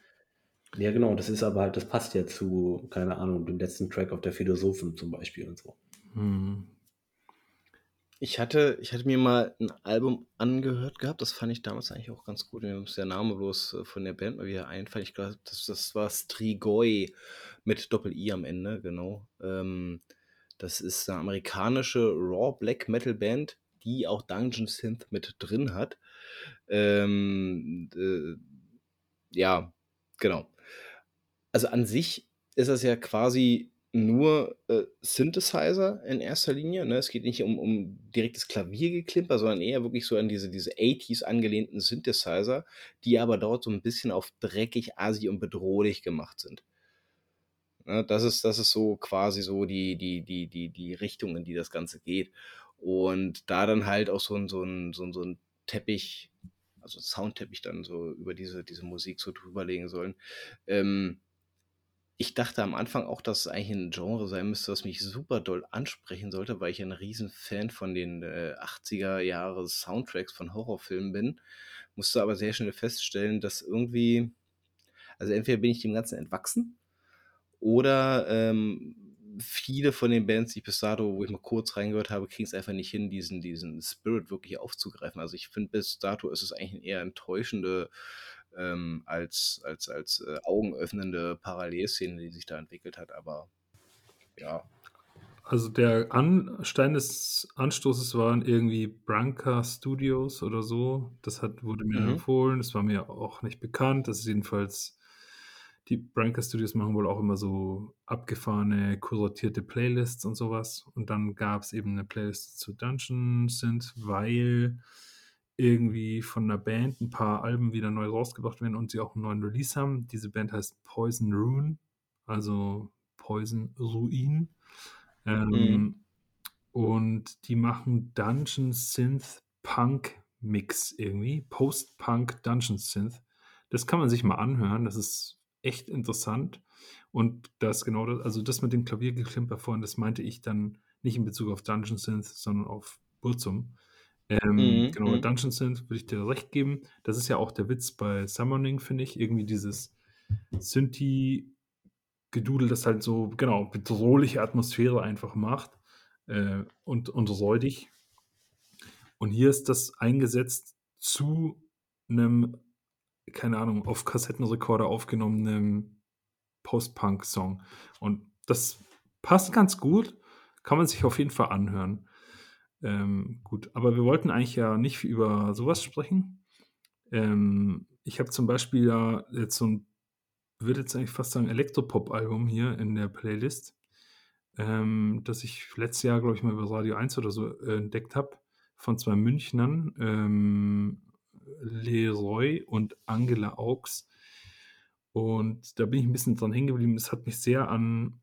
Ja, genau, das ist aber halt, das passt ja zu, keine Ahnung, dem letzten Track auf der Philosophen zum Beispiel und so. Hm. Ich hatte, ich hatte mir mal ein Album angehört gehabt, das fand ich damals eigentlich auch ganz gut. Mir muss der Name bloß äh, von der Band mal wieder einfallen. Ich glaube, das, das war Strigoi mit Doppel-I am Ende, genau. Ähm, das ist eine amerikanische Raw Black Metal Band, die auch Dungeon Synth mit drin hat. Ähm, äh, ja, genau. Also an sich ist das ja quasi nur äh, Synthesizer in erster Linie. Ne? Es geht nicht um, um direktes Klaviergeklimper, sondern eher wirklich so an diese, diese 80s angelehnten Synthesizer, die aber dort so ein bisschen auf dreckig, asi und bedrohlich gemacht sind. Ne? Das, ist, das ist so quasi so die, die, die, die, die Richtung, in die das Ganze geht. Und da dann halt auch so ein, so ein, so ein, so ein Teppich, also Soundteppich dann so über diese, diese Musik so drüberlegen sollen. Ähm, ich dachte am Anfang auch, dass es eigentlich ein Genre sein müsste, was mich super doll ansprechen sollte, weil ich ein riesen Fan von den äh, 80er Jahre Soundtracks von Horrorfilmen bin. Musste aber sehr schnell feststellen, dass irgendwie, also entweder bin ich dem Ganzen entwachsen oder ähm, viele von den Bands, die bis dato, wo ich mal kurz reingehört habe, kriegen es einfach nicht hin, diesen, diesen Spirit wirklich aufzugreifen. Also ich finde, bis dato ist es eigentlich eine eher enttäuschende ähm, als, als, als äh, augenöffnende Parallelszene, die sich da entwickelt hat. Aber ja, Also der Anstein des Anstoßes waren irgendwie Branca Studios oder so. Das hat, wurde mir Mhm. empfohlen. Das war mir auch nicht bekannt. Das ist jedenfalls, die Branca Studios machen wohl auch immer so abgefahrene, kuratierte Playlists und sowas. Und dann gab es eben eine Playlist zu Dungeon Synth, weil irgendwie von einer Band ein paar Alben wieder neu rausgebracht werden und sie auch einen neuen Release haben. Diese Band heißt Poison Rune, also Poison Ruin. Ähm, Mhm. Und die machen Dungeon Synth Punk Mix irgendwie. Post-Punk Dungeon Synth. Das kann man sich mal anhören. Das ist echt interessant. Und das genau das, also das mit dem Klaviergeklimper vorhin, das meinte ich dann nicht in Bezug auf Dungeon Synth, sondern auf Burzum. Ähm, Mhm, genau, mhm. Dungeon Synth würde ich dir recht geben. Das ist ja auch der Witz bei Summoning, finde ich. Irgendwie dieses Synthi-Gedudel, das halt so, genau, bedrohliche Atmosphäre einfach macht äh, und, und räudig. Und hier ist das eingesetzt zu einem, keine Ahnung, auf Kassettenrekorder aufgenommenen Post-Punk-Song. Und das passt ganz gut, kann man sich auf jeden Fall anhören. Ähm, gut, aber wir wollten eigentlich ja nicht über sowas sprechen. Ähm, ich habe zum Beispiel ja jetzt so ein, würde jetzt eigentlich fast sagen, Elektropop-Album hier in der Playlist, ähm, das ich letztes Jahr, glaube ich, mal über Radio 1 oder so äh, entdeckt habe, von zwei Münchnern, ähm, Leroy und Angela Augs. Und da bin ich ein bisschen dran hängen geblieben. Es hat mich sehr an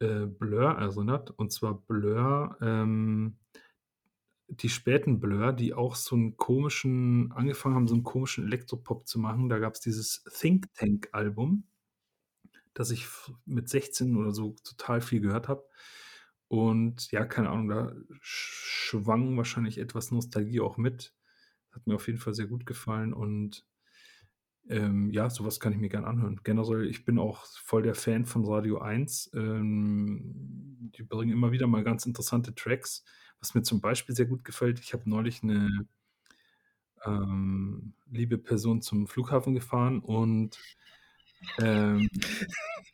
äh, Blur erinnert. Und zwar Blur, ähm, die späten Blur, die auch so einen komischen, angefangen haben, so einen komischen Elektropop zu machen. Da gab es dieses Think Tank-Album, das ich mit 16 oder so total viel gehört habe. Und ja, keine Ahnung, da schwang wahrscheinlich etwas Nostalgie auch mit. Hat mir auf jeden Fall sehr gut gefallen und ähm, ja, sowas kann ich mir gern anhören. Generell, ich bin auch voll der Fan von Radio 1. Ähm, die bringen immer wieder mal ganz interessante Tracks. Was mir zum Beispiel sehr gut gefällt, ich habe neulich eine ähm, liebe Person zum Flughafen gefahren und ähm,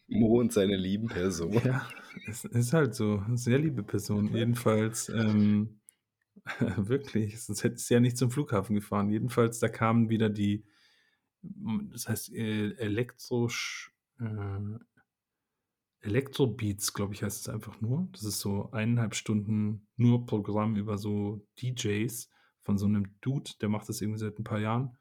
Mo und seine lieben Person. ja, es ist halt so, sehr liebe Person. Jedenfalls, ähm, wirklich, sonst hätte ich ja nicht zum Flughafen gefahren. Jedenfalls, da kamen wieder die, das heißt, äh, Elektro, äh, Electro-Beats, glaube ich, heißt es einfach nur. Das ist so eineinhalb Stunden nur Programm über so DJs von so einem Dude, der macht das irgendwie seit ein paar Jahren.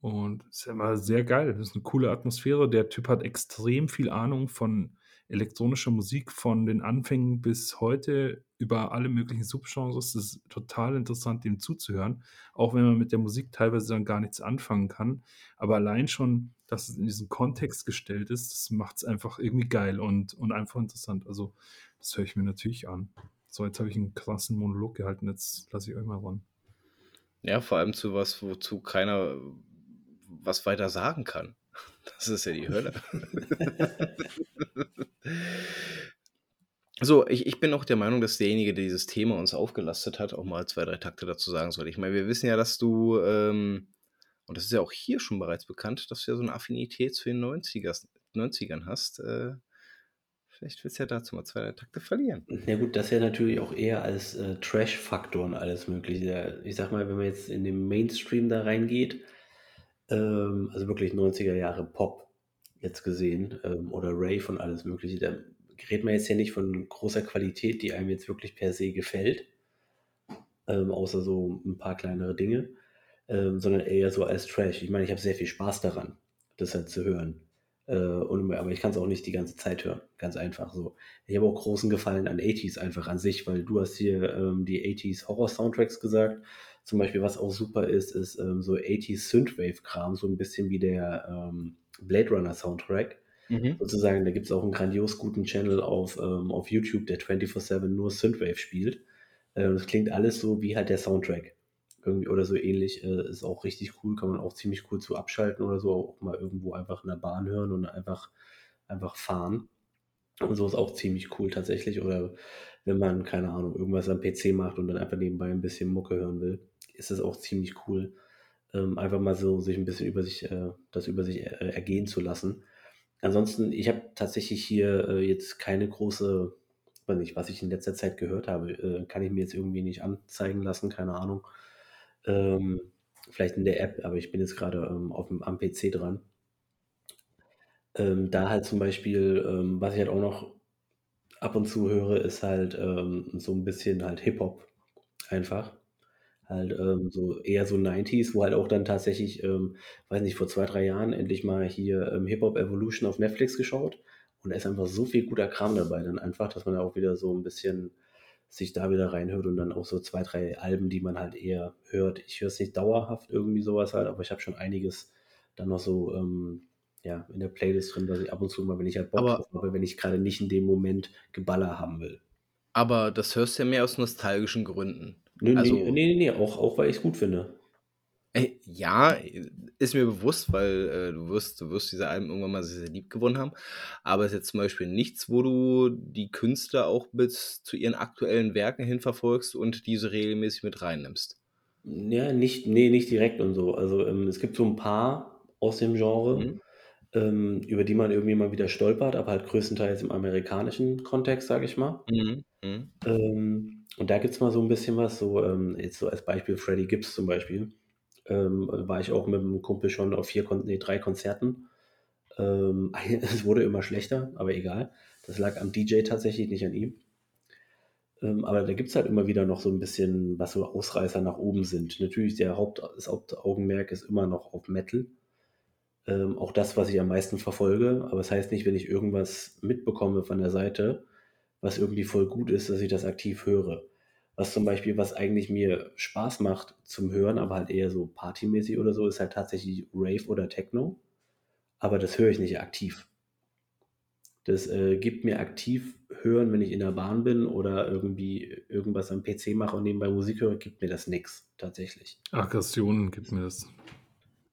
Und ist immer sehr geil. Das ist eine coole Atmosphäre. Der Typ hat extrem viel Ahnung von elektronischer Musik, von den Anfängen bis heute über alle möglichen Subgenres. Das ist total interessant, dem zuzuhören. Auch wenn man mit der Musik teilweise dann gar nichts anfangen kann. Aber allein schon, dass es in diesen Kontext gestellt ist, das macht es einfach irgendwie geil und, und einfach interessant. Also, das höre ich mir natürlich an. So, jetzt habe ich einen krassen Monolog gehalten. Jetzt lasse ich euch mal ran. Ja, vor allem zu was, wozu keiner was weiter sagen kann. Das ist ja die Hölle. so, ich, ich bin auch der Meinung, dass derjenige, der dieses Thema uns aufgelastet hat, auch mal zwei, drei Takte dazu sagen soll. Ich meine, wir wissen ja, dass du, ähm, und das ist ja auch hier schon bereits bekannt, dass du ja so eine Affinität zu den 90er, 90ern hast. Äh, vielleicht willst du ja dazu mal zwei, drei Takte verlieren. Ja gut, das ja natürlich auch eher als äh, Trash-Faktor und alles mögliche. Ich sag mal, wenn man jetzt in den Mainstream da reingeht, ähm, also wirklich 90er Jahre Pop jetzt gesehen ähm, oder Rave und alles mögliche, da redet man jetzt ja nicht von großer Qualität, die einem jetzt wirklich per se gefällt, ähm, außer so ein paar kleinere Dinge, ähm, sondern eher so als Trash. Ich meine, ich habe sehr viel Spaß daran, das halt zu hören. Äh, und, aber ich kann es auch nicht die ganze Zeit hören, ganz einfach so. Ich habe auch großen Gefallen an 80s einfach an sich, weil du hast hier ähm, die 80s Horror-Soundtracks gesagt. Zum Beispiel, was auch super ist, ist ähm, so 80s Synthwave-Kram, so ein bisschen wie der ähm, Blade Runner-Soundtrack. Mhm. Sozusagen, da gibt es auch einen grandios guten Channel auf, ähm, auf YouTube, der 24-7 nur Synthwave spielt. Äh, das klingt alles so wie halt der Soundtrack. Irgendwie oder so ähnlich. Äh, ist auch richtig cool, kann man auch ziemlich cool zu abschalten oder so, auch mal irgendwo einfach in der Bahn hören und einfach, einfach fahren. Und so ist auch ziemlich cool tatsächlich. Oder wenn man, keine Ahnung, irgendwas am PC macht und dann einfach nebenbei ein bisschen Mucke hören will, ist das auch ziemlich cool. Ähm, einfach mal so sich ein bisschen über sich, äh, das über sich äh, ergehen zu lassen. Ansonsten, ich habe tatsächlich hier äh, jetzt keine große, weiß nicht, was ich in letzter Zeit gehört habe, äh, kann ich mir jetzt irgendwie nicht anzeigen lassen, keine Ahnung. Ähm, vielleicht in der App, aber ich bin jetzt gerade ähm, auf dem, am PC dran. Ähm, da halt zum Beispiel, ähm, was ich halt auch noch ab und zu höre, ist halt ähm, so ein bisschen halt Hip-Hop einfach. Halt ähm, so eher so 90s, wo halt auch dann tatsächlich, ähm, weiß nicht, vor zwei, drei Jahren endlich mal hier Hip-Hop Evolution auf Netflix geschaut. Und da ist einfach so viel guter Kram dabei dann einfach, dass man da auch wieder so ein bisschen sich da wieder reinhört und dann auch so zwei, drei Alben, die man halt eher hört. Ich höre es nicht dauerhaft irgendwie sowas halt, aber ich habe schon einiges dann noch so ähm, ja, in der Playlist drin, dass ich ab und zu mal, wenn ich halt Bock Aber- drauf habe, wenn ich gerade nicht in dem Moment Geballer haben will. Aber das hörst du ja mehr aus nostalgischen Gründen. Nee, Also- nee, nee, nee, auch, auch weil ich es gut finde. Ey, ja, ist mir bewusst, weil äh, du wirst, du wirst diese Alben irgendwann mal sehr, sehr lieb gewonnen haben. Aber es ist jetzt zum Beispiel nichts, wo du die Künstler auch bis zu ihren aktuellen Werken hin verfolgst und diese regelmäßig mit reinnimmst. Ja, nicht, nee, nicht direkt und so. Also ähm, es gibt so ein paar aus dem Genre, Mhm. ähm, über die man irgendwie mal wieder stolpert, aber halt größtenteils im amerikanischen Kontext, sage ich mal. Mhm. Mhm. Ähm, und da gibt es mal so ein bisschen was, so ähm, jetzt so als Beispiel Freddie Gibbs zum Beispiel. Ähm, war ich auch mit einem Kumpel schon auf vier, nee, drei Konzerten. Ähm, es wurde immer schlechter, aber egal. Das lag am DJ tatsächlich, nicht an ihm. Ähm, aber da gibt es halt immer wieder noch so ein bisschen, was so Ausreißer nach oben sind. Natürlich, der Haupt, das Hauptaugenmerk ist immer noch auf Metal. Ähm, auch das, was ich am meisten verfolge. Aber es das heißt nicht, wenn ich irgendwas mitbekomme von der Seite, was irgendwie voll gut ist, dass ich das aktiv höre. Was zum Beispiel, was eigentlich mir Spaß macht zum Hören, aber halt eher so partymäßig oder so, ist halt tatsächlich Rave oder Techno. Aber das höre ich nicht aktiv. Das äh, gibt mir aktiv hören, wenn ich in der Bahn bin oder irgendwie irgendwas am PC mache und nebenbei Musik höre, gibt mir das nix, tatsächlich. Aggressionen gibt mir das.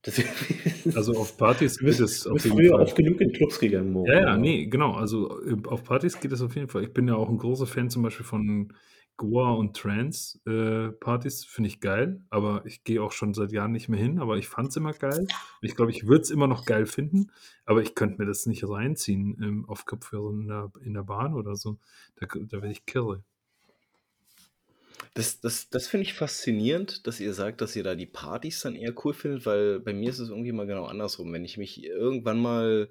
Das, Also auf Partys geht es auf jeden früher Fall. oft genug in Clubs gegangen, Mo. Ja, ja, nee, genau. Also äh, auf Partys geht es auf jeden Fall. Ich bin ja auch ein großer Fan zum Beispiel von Goa und Trance-Partys. Finde ich geil, aber ich gehe auch schon seit Jahren nicht mehr hin. Aber ich fand es immer geil. Ich glaube, ich würde es immer noch geil finden, aber ich könnte mir das nicht reinziehen ähm, auf Kopfhörer in der, in der Bahn oder so. Da, da werde ich kirre. Das, das, das finde ich faszinierend, dass ihr sagt, dass ihr da die Partys dann eher cool findet, weil bei mir ist es irgendwie mal genau andersrum. Wenn ich mich irgendwann mal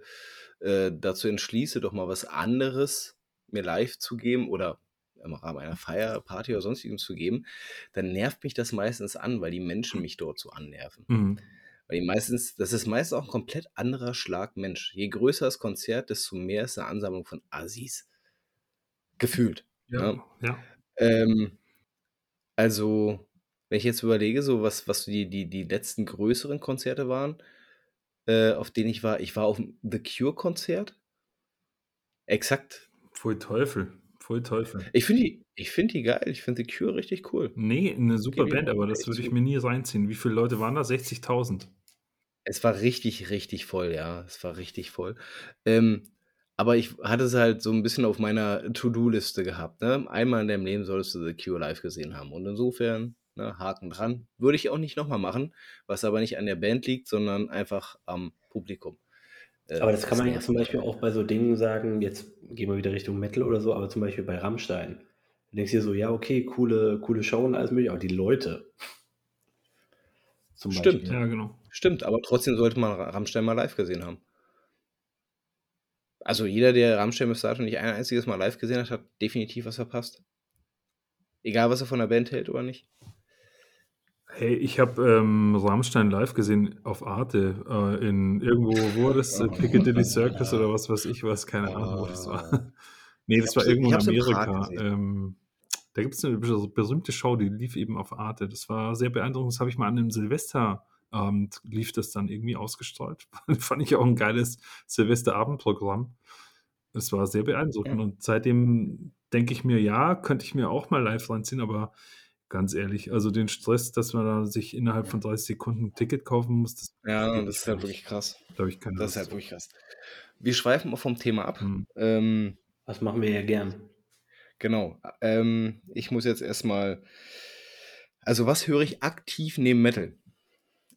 äh, dazu entschließe, doch mal was anderes mir live zu geben oder im Rahmen einer Feier, Party oder sonstigem zu geben, dann nervt mich das meistens an, weil die Menschen mich dort so annerven. Mhm. Weil die meistens, das ist meistens auch ein komplett anderer Schlag Mensch. Je größer das Konzert, desto mehr ist eine Ansammlung von Assis. Gefühlt. Ja, Ja. ja. Ähm, also, wenn ich jetzt überlege, so was, was die, die, die letzten größeren Konzerte waren, äh, auf denen ich war, ich war auf dem The Cure-Konzert. Exakt. Voll Teufel. Voll Teufel. Ich finde die, ich find die geil. Ich finde The Cure richtig cool. Nee, eine super Band, aber das würde ich mir nie reinziehen. Wie viele Leute waren da? 60.000. Es war richtig, richtig voll, ja. Es war richtig voll. Ähm, aber ich hatte es halt so ein bisschen auf meiner To-Do-Liste gehabt. Ne? Einmal in deinem Leben solltest du The Cure live gesehen haben. Und insofern, ne, Haken dran. Würde ich auch nicht nochmal machen, was aber nicht an der Band liegt, sondern einfach am Publikum. Äh, Aber das kann man ja zum Beispiel einfach. auch bei so Dingen sagen, jetzt gehen wir wieder Richtung Metal oder so, aber zum Beispiel bei Rammstein. Du denkst dir so, ja, okay, coole, coole Show und alles mögliche, aber die Leute. Zum Stimmt. Beispiel. Ja, genau. Stimmt, aber trotzdem sollte man Ra- Rammstein mal live gesehen haben. Also jeder, der Rammstein bis dato nicht ein einziges Mal live gesehen hat, hat definitiv was verpasst. Egal, was er von der Band hält oder nicht. Hey, ich habe ähm, Rammstein live gesehen auf Arte äh, in irgendwo, wo war das? Äh, Piccadilly Circus oder was weiß ich was, keine Ahnung, wo das war. nee, das war irgendwo in Amerika. ähm, da gibt es eine be- berühmte Show, die lief eben auf Arte. Das war sehr beeindruckend. Das habe ich mal an einem Silvesterabend, lief das dann irgendwie ausgestrahlt. Fand ich auch ein geiles Silvesterabendprogramm. Es war sehr beeindruckend. Ja. Und seitdem denke ich mir, ja, könnte ich mir auch mal live reinziehen, aber ganz ehrlich, also den Stress, dass man da sich innerhalb von 30 Sekunden ein Ticket kaufen muss, das Ja, das ist halt wirklich krass. Ich keine Das ist halt wirklich krass. Wir schweifen mal vom Thema ab. Hm. Ähm, Das machen wir ja gern. genau. Ähm, ich muss jetzt erstmal. Also, was höre ich aktiv neben Metal?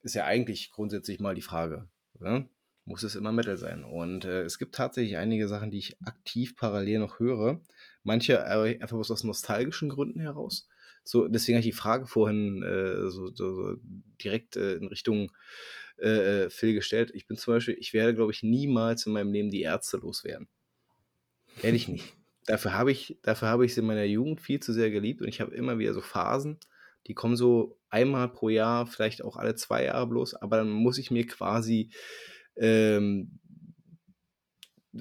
Ist ja eigentlich grundsätzlich mal die Frage. Oder? Muss es immer Metal sein? Und äh, es gibt tatsächlich einige Sachen, die ich aktiv parallel noch höre. Manche äh, einfach aus nostalgischen Gründen heraus. So, deswegen habe ich die Frage vorhin äh, so, so, so direkt äh, in Richtung äh, äh, Phil gestellt. Ich bin zum Beispiel, ich werde, glaube ich, niemals in meinem Leben die Ärzte loswerden. Ehrlich nicht. Dafür habe ich, dafür habe ich sie in meiner Jugend viel zu sehr geliebt und ich habe immer wieder so Phasen, die kommen so einmal pro Jahr, vielleicht auch alle zwei Jahre bloß, aber dann muss ich mir quasi ähm,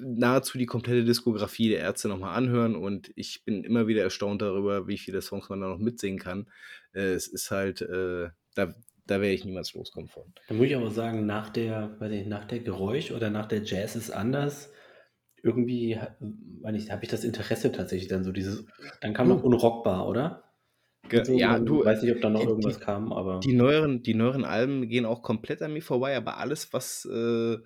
nahezu die komplette Diskografie der Ärzte nochmal anhören und ich bin immer wieder erstaunt darüber, wie viele Songs man da noch mitsingen kann. Äh, es ist halt, äh, da, da werde ich niemals loskommen von. Da muss ich aber sagen, nach der, weiß ich, nach der Geräusch oder nach der Jazz ist anders. Irgendwie, habe ich das Interesse tatsächlich dann so dieses, dann kam noch unrockbar, oder? So, ja, du, weiß nicht, ob da noch die, irgendwas kam, aber. Die neueren, die neueren Alben gehen auch komplett an mir vorbei, aber alles, was, äh,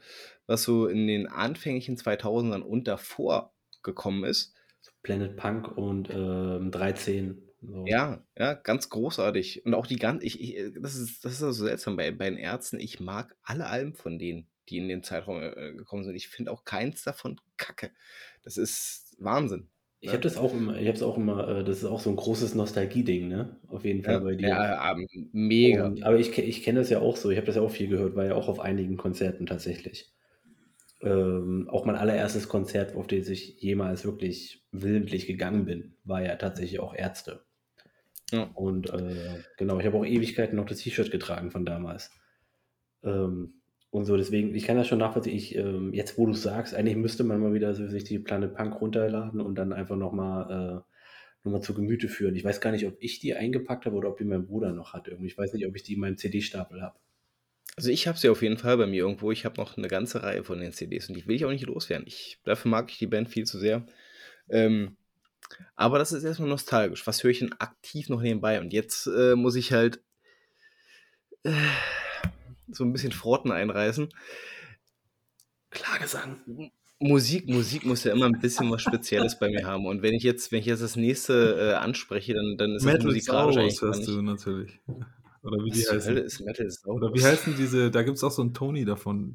was so in den anfänglichen 2000ern und davor gekommen ist. Planet Punk und ähm, 13. So. Ja, ja, ganz großartig. Und auch die ganz, ich, ich, das ist, das ist so seltsam bei, bei den Ärzten. Ich mag alle Alben von denen, die in den Zeitraum äh, gekommen sind. Ich finde auch keins davon kacke. Das ist Wahnsinn. Ich habe das auch immer, ich habe es auch immer, äh, das ist auch so ein großes Nostalgie-Ding, ne? Auf jeden Fall ja, bei dir. Ja, mega. Und, aber ich, ich kenne das ja auch so, ich habe das ja auch viel gehört, war ja auch auf einigen Konzerten tatsächlich. Ähm, auch mein allererstes Konzert, auf das ich jemals wirklich willentlich gegangen bin, war ja tatsächlich auch Ärzte. Ja. Und äh, genau, ich habe auch Ewigkeiten noch das T-Shirt getragen von damals. Ähm, und so, deswegen, ich kann das schon nachvollziehen. Ich, ähm, jetzt, wo du sagst, eigentlich müsste man mal wieder so sich die Planet Punk runterladen und dann einfach nochmal äh, noch zu Gemüte führen. Ich weiß gar nicht, ob ich die eingepackt habe oder ob die mein Bruder noch hat. Irgendwie. Ich weiß nicht, ob ich die in meinem CD-Stapel habe. Also ich habe sie auf jeden Fall bei mir irgendwo. Ich habe noch eine ganze Reihe von den CDs und die will ich auch nicht loswerden. Ich, dafür mag ich die Band viel zu sehr. Ähm, aber das ist erstmal nostalgisch. Was höre ich denn aktiv noch nebenbei? Und jetzt äh, muss ich halt. Äh, so ein bisschen Frotten einreißen. Klagesang. Musik, Musik muss ja immer ein bisschen was Spezielles bei mir haben. Und wenn ich jetzt, wenn ich jetzt das nächste äh, anspreche, dann, dann ist Metal das musikalisch Saurus hörst du natürlich. Oder wie die heißen. Ist Metal Oder wie heißen diese, da gibt es auch so einen Tony davon.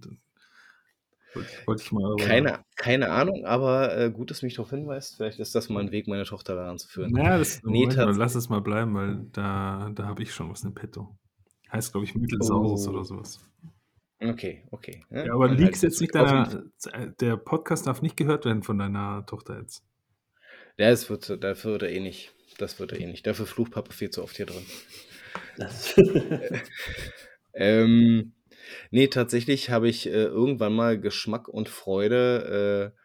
Wollte ich mal. Keine, keine Ahnung, aber äh, gut, dass du mich darauf hinweist. Vielleicht ist das mal ein Weg, meine Tochter daran zu führen. Ja, das, nee, Moment, lass es mal bleiben, weil da, da habe ich schon was in petto. Heißt, glaube ich, Mittelsaurus oh. oder sowas. Okay, okay. Ja, ja aber liegst halt jetzt nicht deiner. Der Podcast darf nicht gehört werden von deiner Tochter jetzt. Ja, das wird, das wird er eh nicht. Das wird er eh nicht. Dafür flucht Papa viel zu oft hier drin. ähm, nee, tatsächlich habe ich äh, irgendwann mal Geschmack und Freude äh,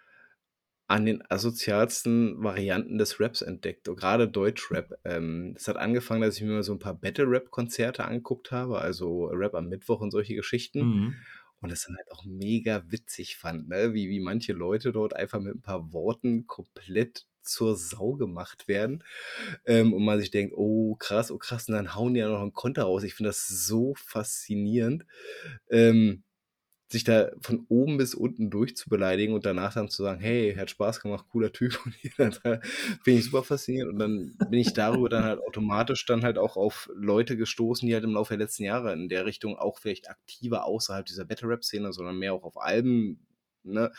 an den asozialsten Varianten des Raps entdeckt, gerade Deutschrap. Ähm, das hat angefangen, dass ich mir mal so ein paar Battle-Rap-Konzerte angeguckt habe, also Rap am Mittwoch und solche Geschichten. Mhm. Und das dann halt auch mega witzig fand, ne? wie, wie manche Leute dort einfach mit ein paar Worten komplett zur Sau gemacht werden. Ähm, und man sich denkt, oh krass, oh krass, und dann hauen die ja noch einen Konter raus. Ich finde das so faszinierend. Ähm, sich da von oben bis unten durchzubeleidigen und danach dann zu sagen, hey, hat Spaß gemacht, cooler Typ und finde ich super faszinierend und dann bin ich darüber dann halt automatisch dann halt auch auf Leute gestoßen, die halt im Laufe der letzten Jahre in der Richtung auch vielleicht aktiver außerhalb dieser Battle-Rap-Szene, sondern mehr auch auf Alben Ne,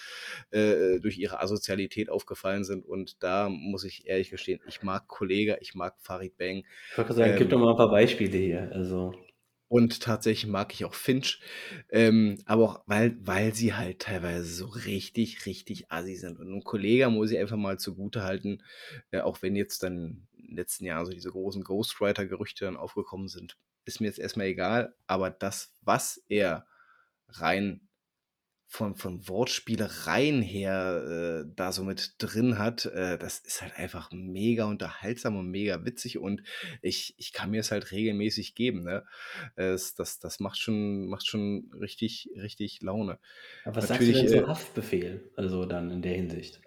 äh, durch ihre Asozialität aufgefallen sind. Und da muss ich ehrlich gestehen, ich mag Kollega, ich mag Farid Bang. Ich wollte sagen, ähm, gib doch mal ein paar Beispiele hier. Also. Und tatsächlich mag ich auch Finch, ähm, aber auch, weil, weil sie halt teilweise so richtig, richtig assi sind. Und ein Kollege muss ich einfach mal zugute halten, äh, auch wenn jetzt dann in den letzten Jahren so diese großen Ghostwriter-Gerüchte dann aufgekommen sind, ist mir jetzt erstmal egal. Aber das, was er rein von, von Wortspielereien her äh, da so mit drin hat, äh, das ist halt einfach mega unterhaltsam und mega witzig und ich, ich kann mir es halt regelmäßig geben. Ne? Es, das, das macht schon, macht schon richtig, richtig Laune. Aber was Natürlich, sagst du denn so äh, Haftbefehl, also dann in der Hinsicht?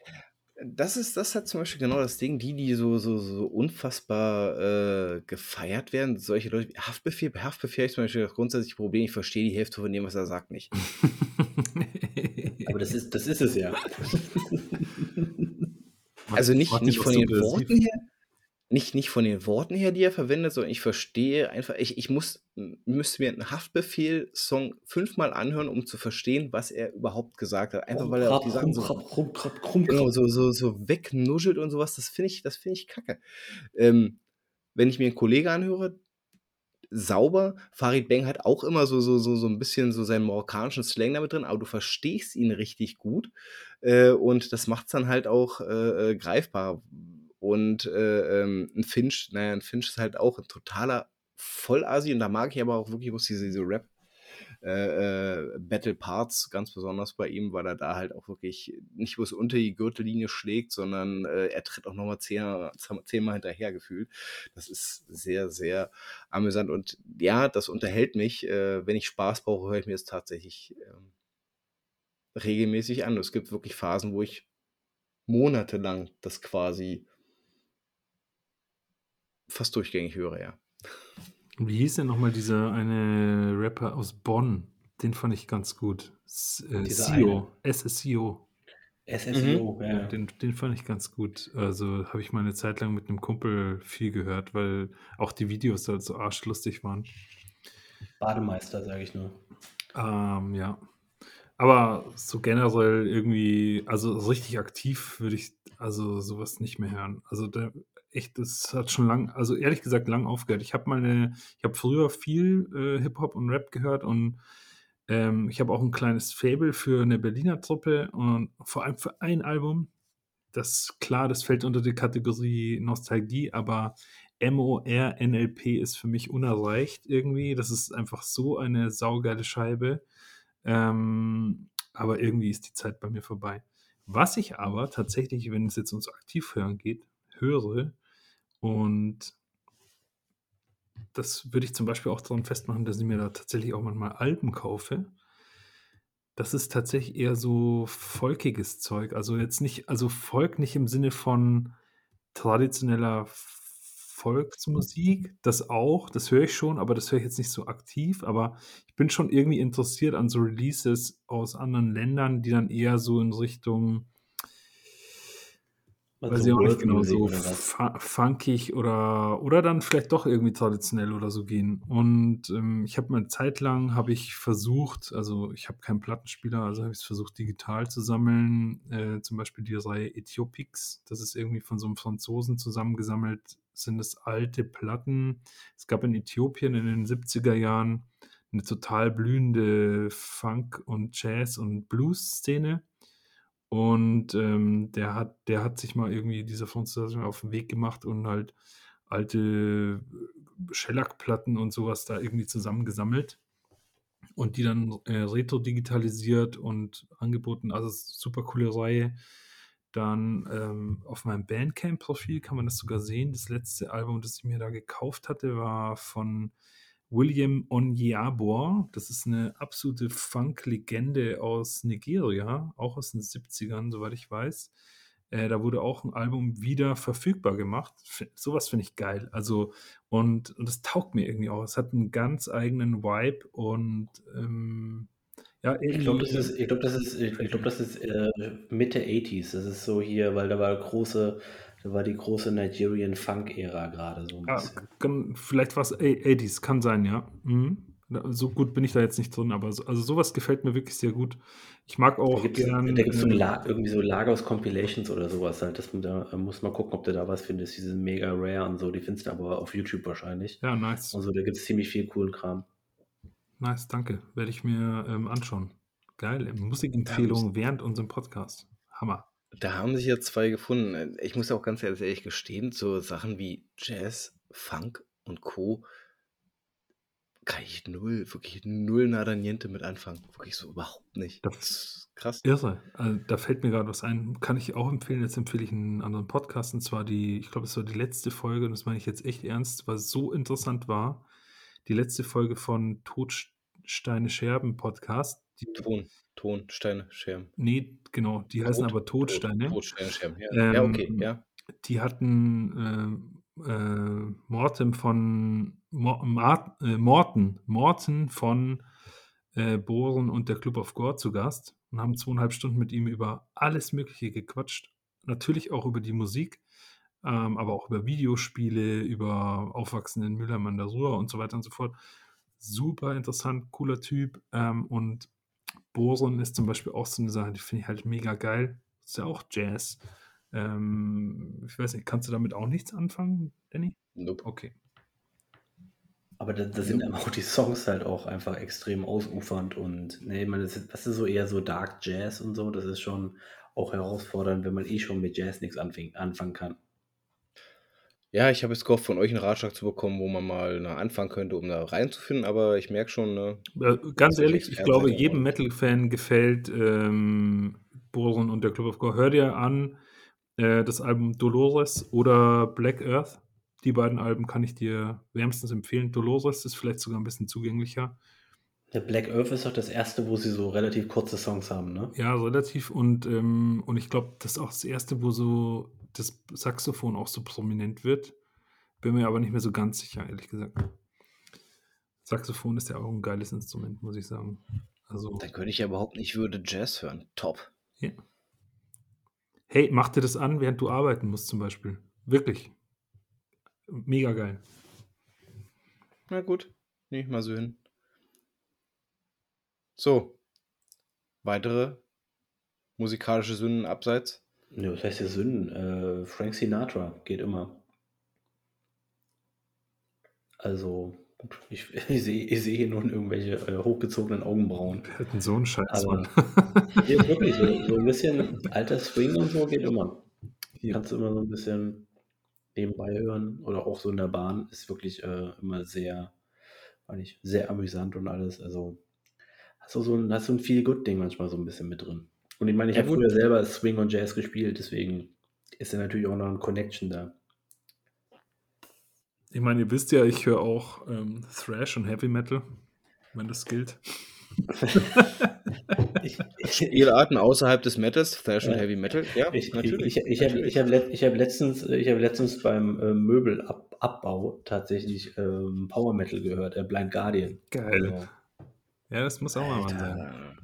Das ist, das hat zum Beispiel genau das Ding, die, die so, so, so unfassbar äh, gefeiert werden, solche Leute wie Haftbefehl, bei Haftbefehl habe ich zum Beispiel das grundsätzliche Problem, ich verstehe die Hälfte von dem, was er sagt, nicht. Aber das ist, das ist es ja. also nicht, nicht von den Worten her, nicht, nicht von den Worten her, die er verwendet, sondern ich verstehe einfach, ich, ich muss, müsste mir einen Haftbefehl-Song fünfmal anhören, um zu verstehen, was er überhaupt gesagt hat. Einfach weil er auch die Sachen so, genau, so, so, so wegnuschelt und sowas, das finde ich, das finde ich kacke. Ähm, wenn ich mir einen Kollegen anhöre, sauber. Farid Bang hat auch immer so, so, so, so ein bisschen so seinen marokkanischen Slang damit drin, aber du verstehst ihn richtig gut. Äh, und das macht es dann halt auch äh, äh greifbar. Und äh, ähm, ein Finch, naja, ein Finch ist halt auch ein totaler Vollasi und da mag ich aber auch wirklich, wo diese, diese Rap- äh, äh, Battle Parts, ganz besonders bei ihm, weil er da halt auch wirklich nicht bloß unter die Gürtellinie schlägt, sondern äh, er tritt auch nochmal zehn, zehnmal hinterher gefühlt. Das ist sehr, sehr amüsant und ja, das unterhält mich. Äh, wenn ich Spaß brauche, höre ich mir das tatsächlich ähm, regelmäßig an. Es gibt wirklich Phasen, wo ich monatelang das quasi fast durchgängig höre, ja. Wie hieß denn nochmal dieser eine Rapper aus Bonn? Den fand ich ganz gut. SEO. SSEO. SSEO, Mhm. ja. Ja, den, den fand ich ganz gut. Also habe ich mal eine Zeit lang mit einem Kumpel viel gehört, weil auch die Videos halt so arschlustig waren. Bademeister, sage ich nur. Ähm, ja. Aber so generell irgendwie, also so richtig aktiv würde ich also sowas nicht mehr hören. Also der, echt, das hat schon lang, also ehrlich gesagt lang aufgehört. Ich habe mal eine, ich habe früher viel äh, Hip-Hop und Rap gehört und ähm, ich habe auch ein kleines Fable für eine Berliner Truppe und vor allem für ein Album. Das klar, das fällt unter die Kategorie Nostalgie, aber MORNLP ist für mich unerreicht irgendwie. Das ist einfach so eine saugeile Scheibe. Ähm, aber irgendwie ist die Zeit bei mir vorbei. Was ich aber tatsächlich, wenn es jetzt ums Aktivhören geht, höre und das würde ich zum Beispiel auch daran festmachen, dass ich mir da tatsächlich auch manchmal Alben kaufe. Das ist tatsächlich eher so volkiges Zeug. Also jetzt nicht, also Volk nicht im Sinne von traditioneller Volksmusik, das auch, das höre ich schon, aber das höre ich jetzt nicht so aktiv. Aber ich bin schon irgendwie interessiert an so Releases aus anderen Ländern, die dann eher so in Richtung Weiß Also ich auch nicht genau, so fu- funkig oder, oder dann vielleicht doch irgendwie traditionell oder so gehen. Und ähm, ich habe mal eine Zeit lang, habe ich versucht, also ich habe keinen Plattenspieler, also habe ich es versucht digital zu sammeln, äh, zum Beispiel die Reihe Ethiopix, das ist irgendwie von so einem Franzosen zusammengesammelt, sind es alte Platten. Es gab in Äthiopien in den 70er Jahren eine total blühende Funk- und Jazz- und Blues-Szene. Und ähm, der hat, der hat sich mal irgendwie dieser Franzose auf den Weg gemacht und halt alte Shellac-Platten und sowas da irgendwie zusammengesammelt und die dann äh, retro-digitalisiert und angeboten. Also super coole Reihe. Dann ähm, auf meinem Bandcamp-Profil kann man das sogar sehen. Das letzte Album, das ich mir da gekauft hatte, war von William Onyeabor. Das ist eine absolute Funk-Legende aus Nigeria, auch aus den 70ern, soweit ich weiß. Äh, da wurde auch ein Album wieder verfügbar gemacht. F sowas finde ich geil. Also, und, und das taugt mir irgendwie auch. Es hat einen ganz eigenen Vibe und ähm, ja, Ich glaube, das ist, ich glaube, das ist, ich glaube, das ist äh, Mitte 80s. Das ist so hier, weil da war große, da war die große Nigerian Funk-Ära gerade so ein Ja, bisschen. vielleicht was 80s, kann sein, ja. Mhm. Da- So gut bin ich da jetzt nicht drin, aber so, also sowas gefällt mir wirklich sehr gut. Ich mag Da auch gibt es da so Äh, irgendwie so Lagos Compilations oder sowas halt. Das, da äh, muss man gucken, ob du da was findest. Die sind mega rare und so. Die findest du aber auf YouTube wahrscheinlich. ja, nice. Und so, da gibt es ziemlich viel coolen Kram. Nice, danke. Werde ich mir ähm, anschauen. Geil. Da haben, Musikempfehlungen während unserem Podcast. Hammer. Da haben sich jetzt zwei gefunden. Ich muss auch ganz ehrlich gestehen, so Sachen wie Jazz, Funk und Co. kann ich null, wirklich null nada niente mit anfangen. Wirklich so überhaupt nicht. Das Das ist krass. Irre. Also, da fällt mir gerade was ein. Kann ich auch empfehlen. Jetzt empfehle ich einen anderen Podcast. Und zwar die, ich glaube, es war die letzte Folge, und das meine ich jetzt echt ernst, weil es so interessant war. Die letzte Folge von Todsteine Scherben Podcast. Die, Ton, Ton, Steine, Scherben. nee, genau, die heißen Tod, aber Tod, Todsteine. Tod, Steine, Scherben. Ja, ja okay, Ähm, ja. die hatten äh, äh, Morten von Mor Mart, äh, Morten, Morten von äh, Bohren und der Club of Gore zu Gast und haben zweieinhalb Stunden mit ihm über alles Mögliche gequatscht. Natürlich auch über die Musik, ähm, aber auch über Videospiele, über Aufwachsen in Mülheim an der Ruhr und so weiter und so fort. Super interessant, cooler Typ. Ähm, und Bohren ist zum Beispiel auch so eine Sache, die finde ich halt mega geil. Ist ja auch Jazz. Ähm, ich weiß nicht, kannst du damit auch nichts anfangen, Danny? Nope. Okay. Aber da, da sind aber auch die Songs halt auch einfach extrem ausufernd und ne, ich meine, das ist, das ist so eher so Dark Jazz und so. Das ist schon auch herausfordernd, wenn man eh schon mit Jazz nichts anfing, anfangen kann. Ja, ich habe jetzt gehofft, von euch einen Ratschlag zu bekommen, wo man mal na, anfangen könnte, um da reinzufinden, aber ich merke schon, ne, Äh, ganz dass ihr ehrlich, ich glaube, seid jedem darin. Metal-Fan gefällt ähm, Boron und der Club of Gore. Hör dir an äh, das Album Dolores oder Black Earth. Die beiden Alben kann ich dir wärmstens empfehlen. Dolores ist vielleicht sogar ein bisschen zugänglicher. Der Black Earth ist doch das erste, wo sie so relativ kurze Songs haben, ne? Ja, relativ. Und, ähm, und ich glaube, das ist auch das erste, wo so das Saxophon auch so prominent wird. Bin mir aber nicht mehr so ganz sicher, ehrlich gesagt. Saxophon ist ja auch ein geiles Instrument, muss ich sagen. Also, Dann könnte ich ja überhaupt nicht würde Jazz hören. Top. ja. Hey, mach dir das an, während du arbeiten musst, zum Beispiel. Wirklich. Mega geil. Na gut, nehme ich mal so hin. So. Weitere musikalische Sünden abseits? Ne, was heißt hier Sünden? Äh, Frank Sinatra geht immer. Also, ich, ich sehe ich seh hier nun irgendwelche äh, hochgezogenen Augenbrauen. Wir hatten so einen Scheiß, Aber Mann. hier wirklich so, so ein bisschen alter Swing und so geht immer. Hier kannst du immer so ein bisschen nebenbei hören oder auch so in der Bahn. Ist wirklich äh, immer sehr, weiß nicht, sehr amüsant und alles. Also hast du so ein, hast du ein Feel-Good-Ding manchmal so ein bisschen mit drin. Und ich meine, ich Ja, habe früher selber Swing und Jazz gespielt, deswegen ist da natürlich auch noch ein Connection da. Ich meine, ihr wisst ja, ich höre auch ähm, Thrash und Heavy Metal, wenn das gilt. Ich, ich, Spielarten außerhalb des Metals, Thrash und Ja. Heavy Metal? Ja, ich, natürlich. ich, ich, habe ich hab, let- ich hab letztens, ich hab letztens beim äh, Möbelabbau tatsächlich ähm, Power Metal gehört, äh, Blind Guardian. Geil. Also, Ja, das muss auch mal Mann sein.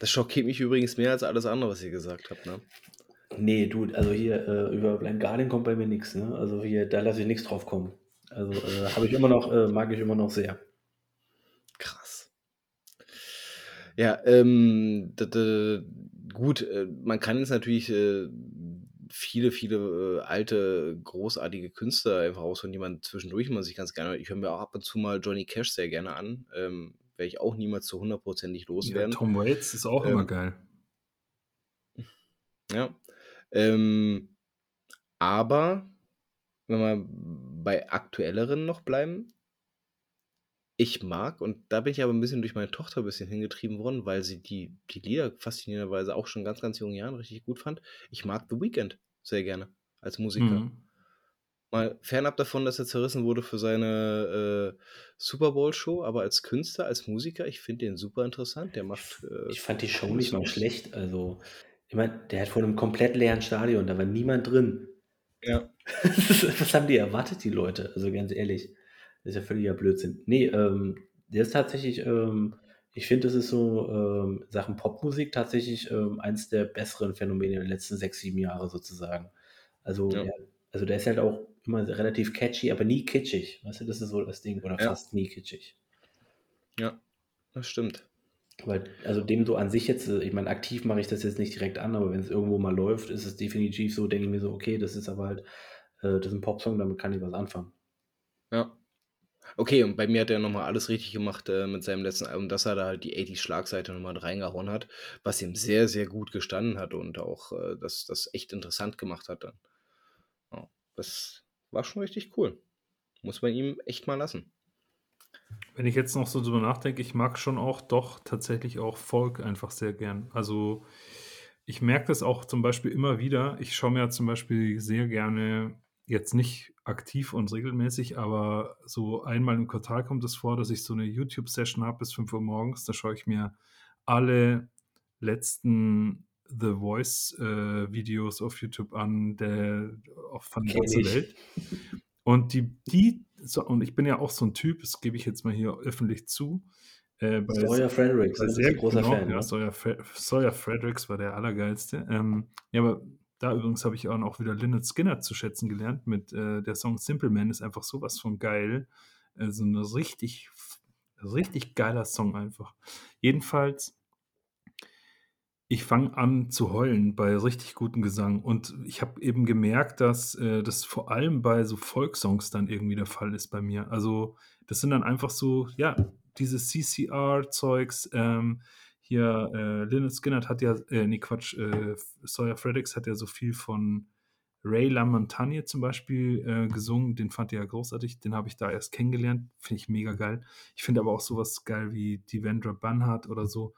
Das schockiert mich übrigens mehr als alles andere, was ihr gesagt habt. Ne? nee, du, also hier äh, über Blind Guardian kommt bei mir nichts. Ne? Also hier, da lasse ich nichts drauf kommen. Also äh, habe ich immer noch, äh, mag ich immer noch sehr. Krass. Ja, ähm, gut, äh, man kann jetzt natürlich äh, viele, viele äh, alte, großartige Künstler einfach ausholen, die man zwischendurch mal sich ganz gerne, ich höre mir auch ab und zu mal Johnny Cash sehr gerne an, ähm, werde ich auch niemals zu hundertprozentig Ja, loswerden. Tom Waits ist auch immer Ähm, geil. Ja. Ähm, aber wenn wir bei aktuelleren noch bleiben, ich mag, und da bin ich aber ein bisschen durch meine Tochter ein bisschen hingetrieben worden, weil sie die, die Lieder faszinierenderweise auch schon ganz, ganz jungen Jahren richtig gut fand. Ich mag The Weeknd sehr gerne als Musiker. Mhm. Mal fernab davon, dass er zerrissen wurde für seine äh, Super Bowl-Show, aber als Künstler, als Musiker, ich finde den super interessant. Der macht. Äh, Ich fand die Show nicht mal schlecht. Also, ich meine, der hat vor einem komplett leeren Stadion, da war niemand drin. Ja. Was haben die erwartet, die Leute? Also ganz ehrlich, das ist ja völliger Blödsinn. Nee, ähm, der ist tatsächlich, ähm, ich finde, das ist so ähm, Sachen Popmusik tatsächlich ähm, eins der besseren Phänomene der letzten sechs, sieben Jahre sozusagen. Also, Ja. der, also der ist halt auch immer relativ catchy, aber nie kitschig. Weißt du, das ist so das Ding. Oder Ja. fast nie kitschig. Ja, das stimmt. Weil, also dem so an sich jetzt, äh, ich meine, aktiv mache ich das jetzt nicht direkt an, aber wenn es irgendwo mal läuft, ist es definitiv so, denke ich mir so, okay, das ist aber halt, äh, das ist ein Popsong, damit kann ich was anfangen. Ja. Okay, und bei mir hat er nochmal alles richtig gemacht äh, mit seinem letzten Album, dass er da halt die 80s Schlagseite nochmal reingehauen hat, was ihm sehr, sehr gut gestanden hat und auch äh, das, das echt interessant gemacht hat dann. Das war schon richtig cool. Muss man ihm echt mal lassen. Wenn ich jetzt noch so drüber nachdenke, ich mag schon auch doch tatsächlich auch Folk einfach sehr gern. Also ich merke das auch zum Beispiel immer wieder. Ich schaue mir zum Beispiel sehr gerne, jetzt nicht aktiv und regelmäßig, aber so einmal im Quartal kommt es vor, dass ich so eine YouTube-Session habe bis 5 Uhr morgens. Da schaue ich mir alle letzten The Voice-Videos auf YouTube an, der, auch von der ganzen. Welt. Und die, die, so, und ich bin ja auch so ein Typ, das gebe ich jetzt mal hier öffentlich zu. Äh, bei, Sawyer Fredericks, bei sehr großer genau, Fan, ja, ne? Sawyer, Fre Sawyer Fredericks war der allergeilste. Ähm, ja, aber da übrigens habe ich auch noch wieder Lynyrd Skinner zu schätzen gelernt mit äh, der Song Simple Man ist einfach sowas von geil. Also ein richtig, richtig geiler Song einfach. Jedenfalls, ich fange an zu heulen bei richtig gutem Gesang. Und ich habe eben gemerkt, dass äh, das vor allem bei so Folksongs dann irgendwie der Fall ist bei mir. Also, das sind dann einfach so, ja, dieses CCR-Zeugs. Ähm, hier, äh, Lynyrd Skynyrd hat ja, äh, nee, Quatsch, äh, Sawyer Fredericks hat ja so viel von Ray LaMontagne zum Beispiel äh, gesungen, den fand ich ja großartig, den habe ich da erst kennengelernt, finde ich mega geil. Ich finde aber auch sowas geil wie Devendra Banhart oder so.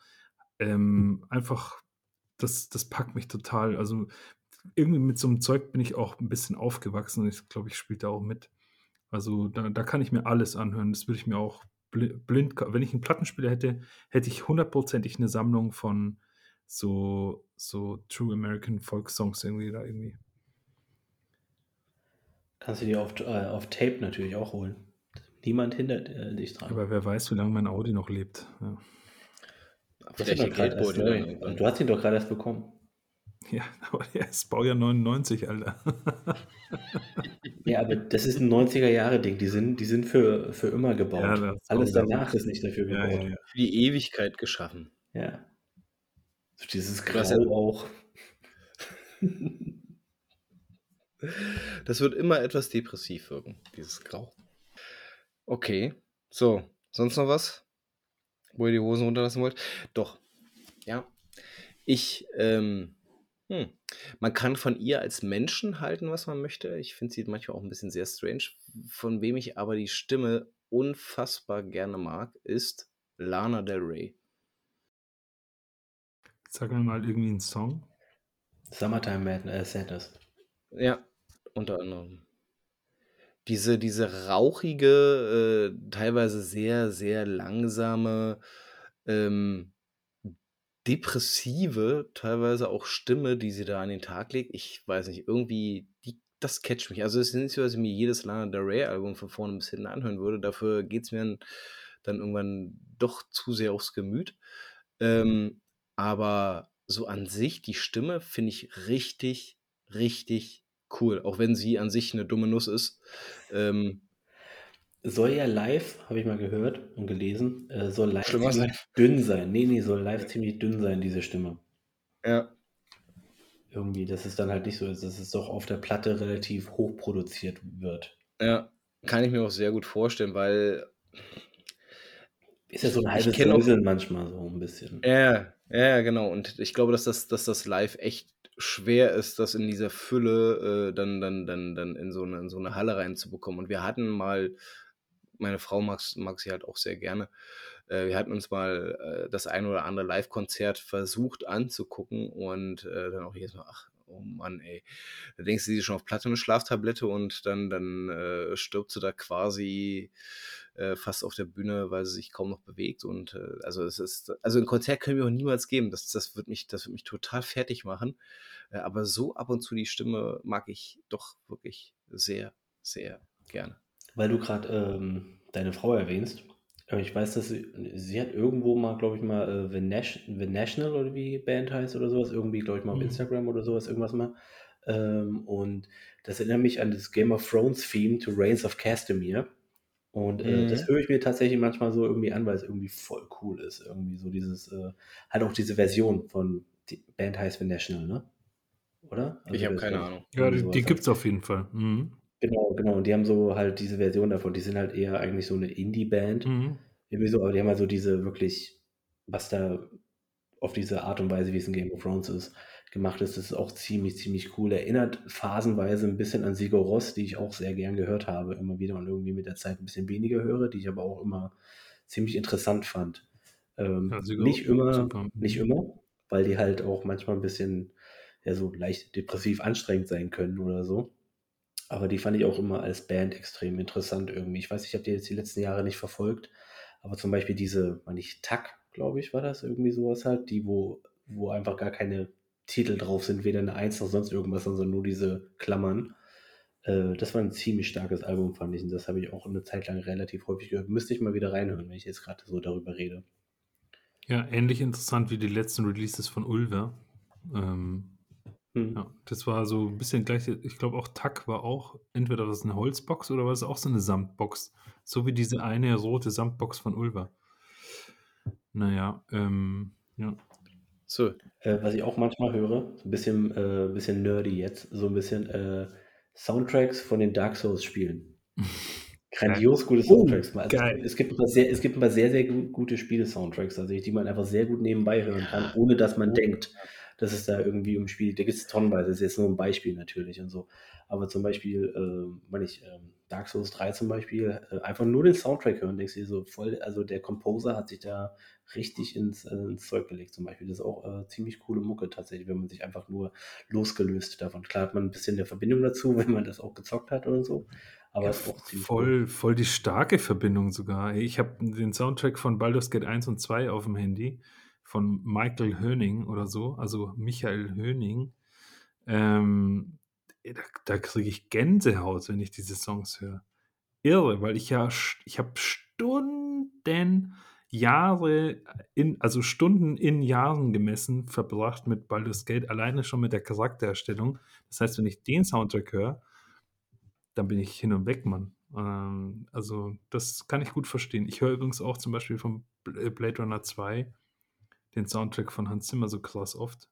Ähm, einfach, das, das packt mich total. Also irgendwie mit so einem Zeug bin ich auch ein bisschen aufgewachsen und ich glaube, ich spiele da auch mit. Also da, da kann ich mir alles anhören. Das würde ich mir auch blind, wenn ich einen Plattenspieler hätte, hätte ich hundertprozentig eine Sammlung von so, so True American Folk Songs irgendwie da irgendwie. Kannst du dir auf, äh, auf Tape natürlich auch holen. Niemand hindert äh, dich dran. Aber wer weiß, wie lange mein Audi noch lebt. Ja. Vielleicht erst, ne? Du hast ihn doch gerade erst bekommen. Ja, aber er ist Baujahr 99, Alter. ja, aber das ist ein 90er-Jahre-Ding. Die sind, die sind für, für immer gebaut. Ja, Alles danach ist nicht dafür gebaut. Ja, ja, für die Ewigkeit geschaffen. Ja. So dieses Grau auch. Das wird immer etwas depressiv wirken, dieses Grau. Okay, so, sonst noch was? Wo ihr die Hosen runterlassen wollt? Doch, ja. Ich, ähm, hm. man kann von ihr als Menschen halten, was man möchte. Ich finde sie manchmal auch ein bisschen sehr strange. Von wem ich aber die Stimme unfassbar gerne mag, ist Lana Del Rey. Sag mir mal irgendwie einen Song. Summertime Madness, äh, Sadness. Ja, unter anderem. Diese, diese rauchige, äh, teilweise sehr, sehr langsame, ähm, depressive, teilweise auch Stimme, die sie da an den Tag legt. Ich weiß nicht, irgendwie, die, das catcht mich. Also es ist nicht so, dass ich mir jedes Lana Del Rey Album von vorne bis hinten anhören würde. Dafür geht es mir dann irgendwann doch zu sehr aufs Gemüt. Ähm, aber so an sich, die Stimme finde ich richtig, richtig cool, auch wenn sie an sich eine dumme Nuss ist. Ähm, soll ja live, habe ich mal gehört und gelesen, äh, soll live ziemlich sein. dünn sein. Nee, nee, soll live ziemlich dünn sein, diese Stimme. Ja. Irgendwie, dass es dann halt nicht so ist, dass es doch auf der Platte relativ hoch produziert wird. Ja, kann ich mir auch sehr gut vorstellen, weil. Ist ja so ein halbes Säuseln manchmal so ein bisschen. Ja, ja, genau. Und ich glaube, dass das, dass das live echt schwer ist, das in dieser Fülle äh, dann, dann, dann, dann in so, eine, in so eine Halle reinzubekommen. Und wir hatten mal, meine Frau mag, mag sie halt auch sehr gerne, äh, wir hatten uns mal äh, das ein oder andere Live-Konzert versucht anzugucken und äh, dann auch jedes Mal, ach, oh Mann, ey. Da denkst du, sie ist schon auf Platte eine Schlaftablette und dann, dann äh, stirbt sie da quasi äh, fast auf der Bühne, weil sie sich kaum noch bewegt. Und äh, also es ist, also ein Konzert können wir auch niemals geben. Das, das wird mich, das wird mich total fertig machen. Äh, aber so ab und zu die Stimme mag ich doch wirklich sehr, sehr gerne. Weil du gerade ähm, deine Frau erwähnst. Äh, ich weiß, dass sie, sie hat irgendwo mal, glaube ich, mal äh, The, Nation, The National oder wie Band heißt oder sowas, irgendwie, glaube ich, mal auf mhm. Instagram oder sowas, irgendwas mal. Ähm, und das erinnert mich an das Game of Thrones Theme to Reigns of Castamere. Und äh, mhm. das höre ich mir tatsächlich manchmal so irgendwie an, weil es irgendwie voll cool ist. Irgendwie so dieses, äh, halt auch diese Version von, die Band heißt The National, ne? Oder? Also ich habe keine Ahnung. Ja, die, die gibt es auf jeden Fall. Mhm. Genau, genau. Und die haben so halt diese Version davon. Die sind halt eher eigentlich so eine Indie-Band. Mhm. Irgendwie so, aber die haben halt so diese wirklich, was da auf diese Art und Weise, wie es in Game of Thrones ist, gemacht ist, das ist auch ziemlich, ziemlich cool. Erinnert phasenweise ein bisschen an Sigur Ross, die ich auch sehr gern gehört habe, immer wieder und irgendwie mit der Zeit ein bisschen weniger höre, die ich aber auch immer ziemlich interessant fand. Ähm, ja, nicht immer, super. nicht immer, weil die halt auch manchmal ein bisschen ja so leicht depressiv anstrengend sein können oder so. Aber die fand ich auch immer als Band extrem interessant irgendwie. Ich weiß, ich habe die jetzt die letzten Jahre nicht verfolgt, aber zum Beispiel diese, war nicht Tack, glaube ich, war das irgendwie sowas halt, die, wo, wo einfach gar keine Titel drauf sind, weder eine Eins noch sonst irgendwas, sondern nur diese Klammern. Äh, das war ein ziemlich starkes Album, fand ich. Und das habe ich auch eine Zeit lang relativ häufig gehört. Müsste ich mal wieder reinhören, wenn ich jetzt gerade so darüber rede. Ja, ähnlich interessant wie die letzten Releases von Ulver. Ähm, hm. ja, das war so ein bisschen gleich. Ich glaube, auch Tack war auch entweder das eine Holzbox oder war es auch so eine Samtbox. So wie diese eine rote Samtbox von Ulver. Naja, ähm, ja. So. Äh, was ich auch manchmal höre, so ein bisschen, äh, bisschen nerdy jetzt, so ein bisschen äh, Soundtracks von den Dark Souls-Spielen. Grandios gute oh, Soundtracks. Also geil. Es, gibt paar sehr, es gibt paar sehr, sehr gute Spiele-Soundtracks, also die man einfach sehr gut nebenbei hören kann, ohne dass man denkt, dass es da irgendwie um Spiel, da gibt es tonnenweise, das ist jetzt nur ein Beispiel natürlich und so. Aber zum Beispiel, äh, wenn ich äh, Dark Souls 3 zum Beispiel, äh, einfach nur den Soundtrack hören, denkst du dir so voll, also der Composer hat sich da richtig ins, äh, ins Zeug gelegt zum Beispiel. Das ist auch äh, ziemlich coole Mucke tatsächlich, wenn man sich einfach nur losgelöst davon. Klar hat man ein bisschen eine Verbindung dazu, wenn man das auch gezockt hat oder so. Aber Ja, es ist auch ziemlich voll, cool. voll die starke Verbindung sogar. Ich habe den Soundtrack von Baldur's Gate 1 und 2 auf dem Handy von Michael Höning oder so, also Michael Höning. Ähm, da da kriege ich Gänsehaut, wenn ich diese Songs höre. Irre, weil ich ja, ich habe Stunden, Jahre, in, also Stunden in Jahren gemessen verbracht mit Baldur's Gate, alleine schon mit der Charaktererstellung. Das heißt, wenn ich den Soundtrack höre, dann bin ich hin und weg, Mann. Ähm, also, das kann ich gut verstehen. Ich höre übrigens auch zum Beispiel von äh, Blade Runner 2 den Soundtrack von Hans Zimmer so krass oft,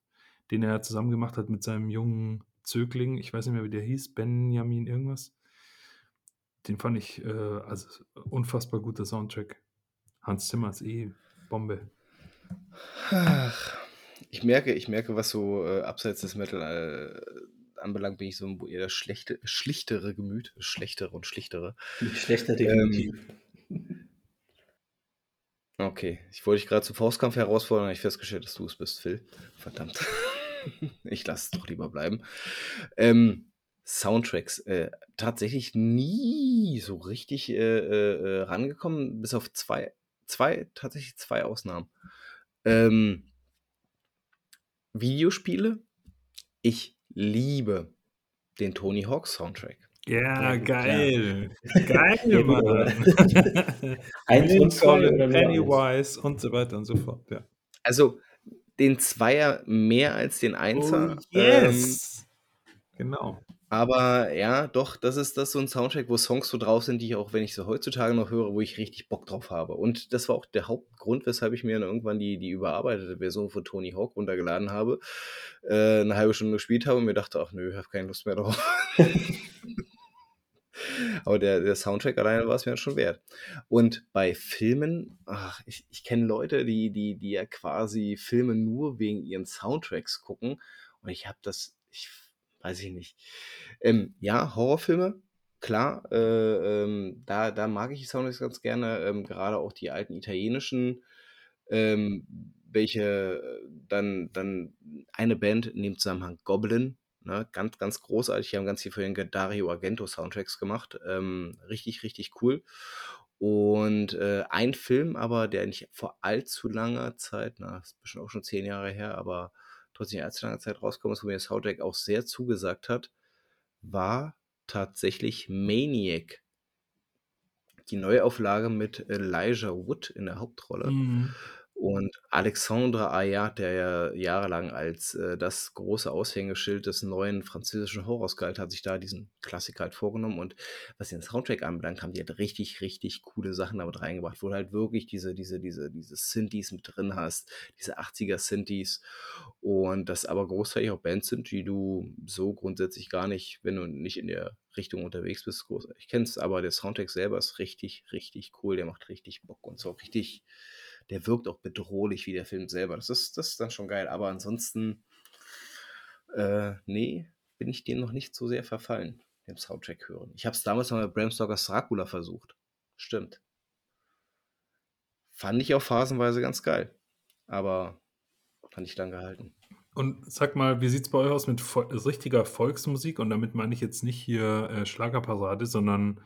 den er zusammen gemacht hat mit seinem jungen Zögling. Ich weiß nicht mehr, wie der hieß, Benjamin irgendwas. Den fand ich, äh, also unfassbar guter Soundtrack. Hans Zimmer ist eh Bombe. Ach, Ich merke, ich merke, was so äh, abseits des Metal äh, anbelangt, bin ich so ein eher das schlechte, schlichtere Gemüt, schlechtere und schlichtere. Schlechter Ähm, definitiv. okay, ich wollte dich gerade zum Faustkampf herausfordern, habe ich festgestellt, dass du es bist, Phil. Verdammt. ich lasse es doch lieber bleiben. Ähm, Soundtracks, äh, tatsächlich nie so richtig äh, äh, äh, rangekommen, bis auf zwei, zwei, tatsächlich zwei Ausnahmen. Ähm, Videospiele, ich liebe den Tony Hawk Soundtrack. Ja, Ja, geil. Ja, Geil, Mann. Eins und? Pennywise und so weiter und so fort. Ja. Also den Zweier mehr als den Einser. Oh, ähm, yes. genau. Aber ja, doch, das ist das so ein Soundtrack, wo Songs so drauf sind, die ich auch, wenn ich sie heutzutage noch höre, wo ich richtig Bock drauf habe. Und das war auch der Hauptgrund, weshalb ich mir dann irgendwann die, die überarbeitete Version von Tony Hawk runtergeladen habe, äh, eine halbe Stunde gespielt habe und mir dachte, ach nö, ich habe keine Lust mehr drauf. Aber der, der Soundtrack alleine war es mir schon wert. Und bei Filmen, ach, ich, ich kenne Leute, die, die, die ja quasi Filme nur wegen ihren Soundtracks gucken. Und ich habe das, ich weiß ich nicht. Ähm, ja, Horrorfilme, klar, äh, ähm, da, da mag ich die Soundtracks ganz gerne, ähm, gerade auch die alten italienischen, ähm, welche äh, dann, dann eine Band in dem Zusammenhang Goblin, ne, ganz, ganz großartig. Die haben ganz viel für den Dario Argento Soundtracks gemacht. Ähm, richtig, richtig cool. Und äh, ein Film, aber der nicht vor allzu langer Zeit, na, ist bestimmt auch schon zehn Jahre her, aber trotzdem nicht allzu langer Zeit rausgekommen ist, wo mir der Soundtrack auch sehr zugesagt hat, war tatsächlich Maniac. Die Neuauflage mit Elijah Wood in der Hauptrolle. Mhm. Und Alexandre Ayat, der ja jahrelang als äh, das große Aushängeschild des neuen französischen Horrors galt, hat sich da diesen Klassiker halt vorgenommen. Und was den Soundtrack anbelangt, haben die halt richtig, richtig coole Sachen damit reingebracht, wo du halt wirklich diese, diese, diese, diese Synthes mit drin hast, diese 80er Synthes. Und das aber großteilig auch Bands sind, die du so grundsätzlich gar nicht, wenn du nicht in der Richtung unterwegs bist, großartig kennst. Aber der Soundtrack selber ist richtig, richtig cool. Der macht richtig Bock und so richtig der wirkt auch bedrohlich wie der Film selber. Das ist, das ist dann schon geil. Aber ansonsten, äh, nee, bin ich dem noch nicht so sehr verfallen, dem Soundtrack hören. Ich habe es damals mal mit Bram Stokers Dracula versucht. Stimmt. Fand ich auch phasenweise ganz geil. Aber fand ich lang gehalten. Und sag mal, wie sieht es bei euch aus mit vo richtiger Volksmusik? Und damit meine ich jetzt nicht hier äh, Schlagerparade, sondern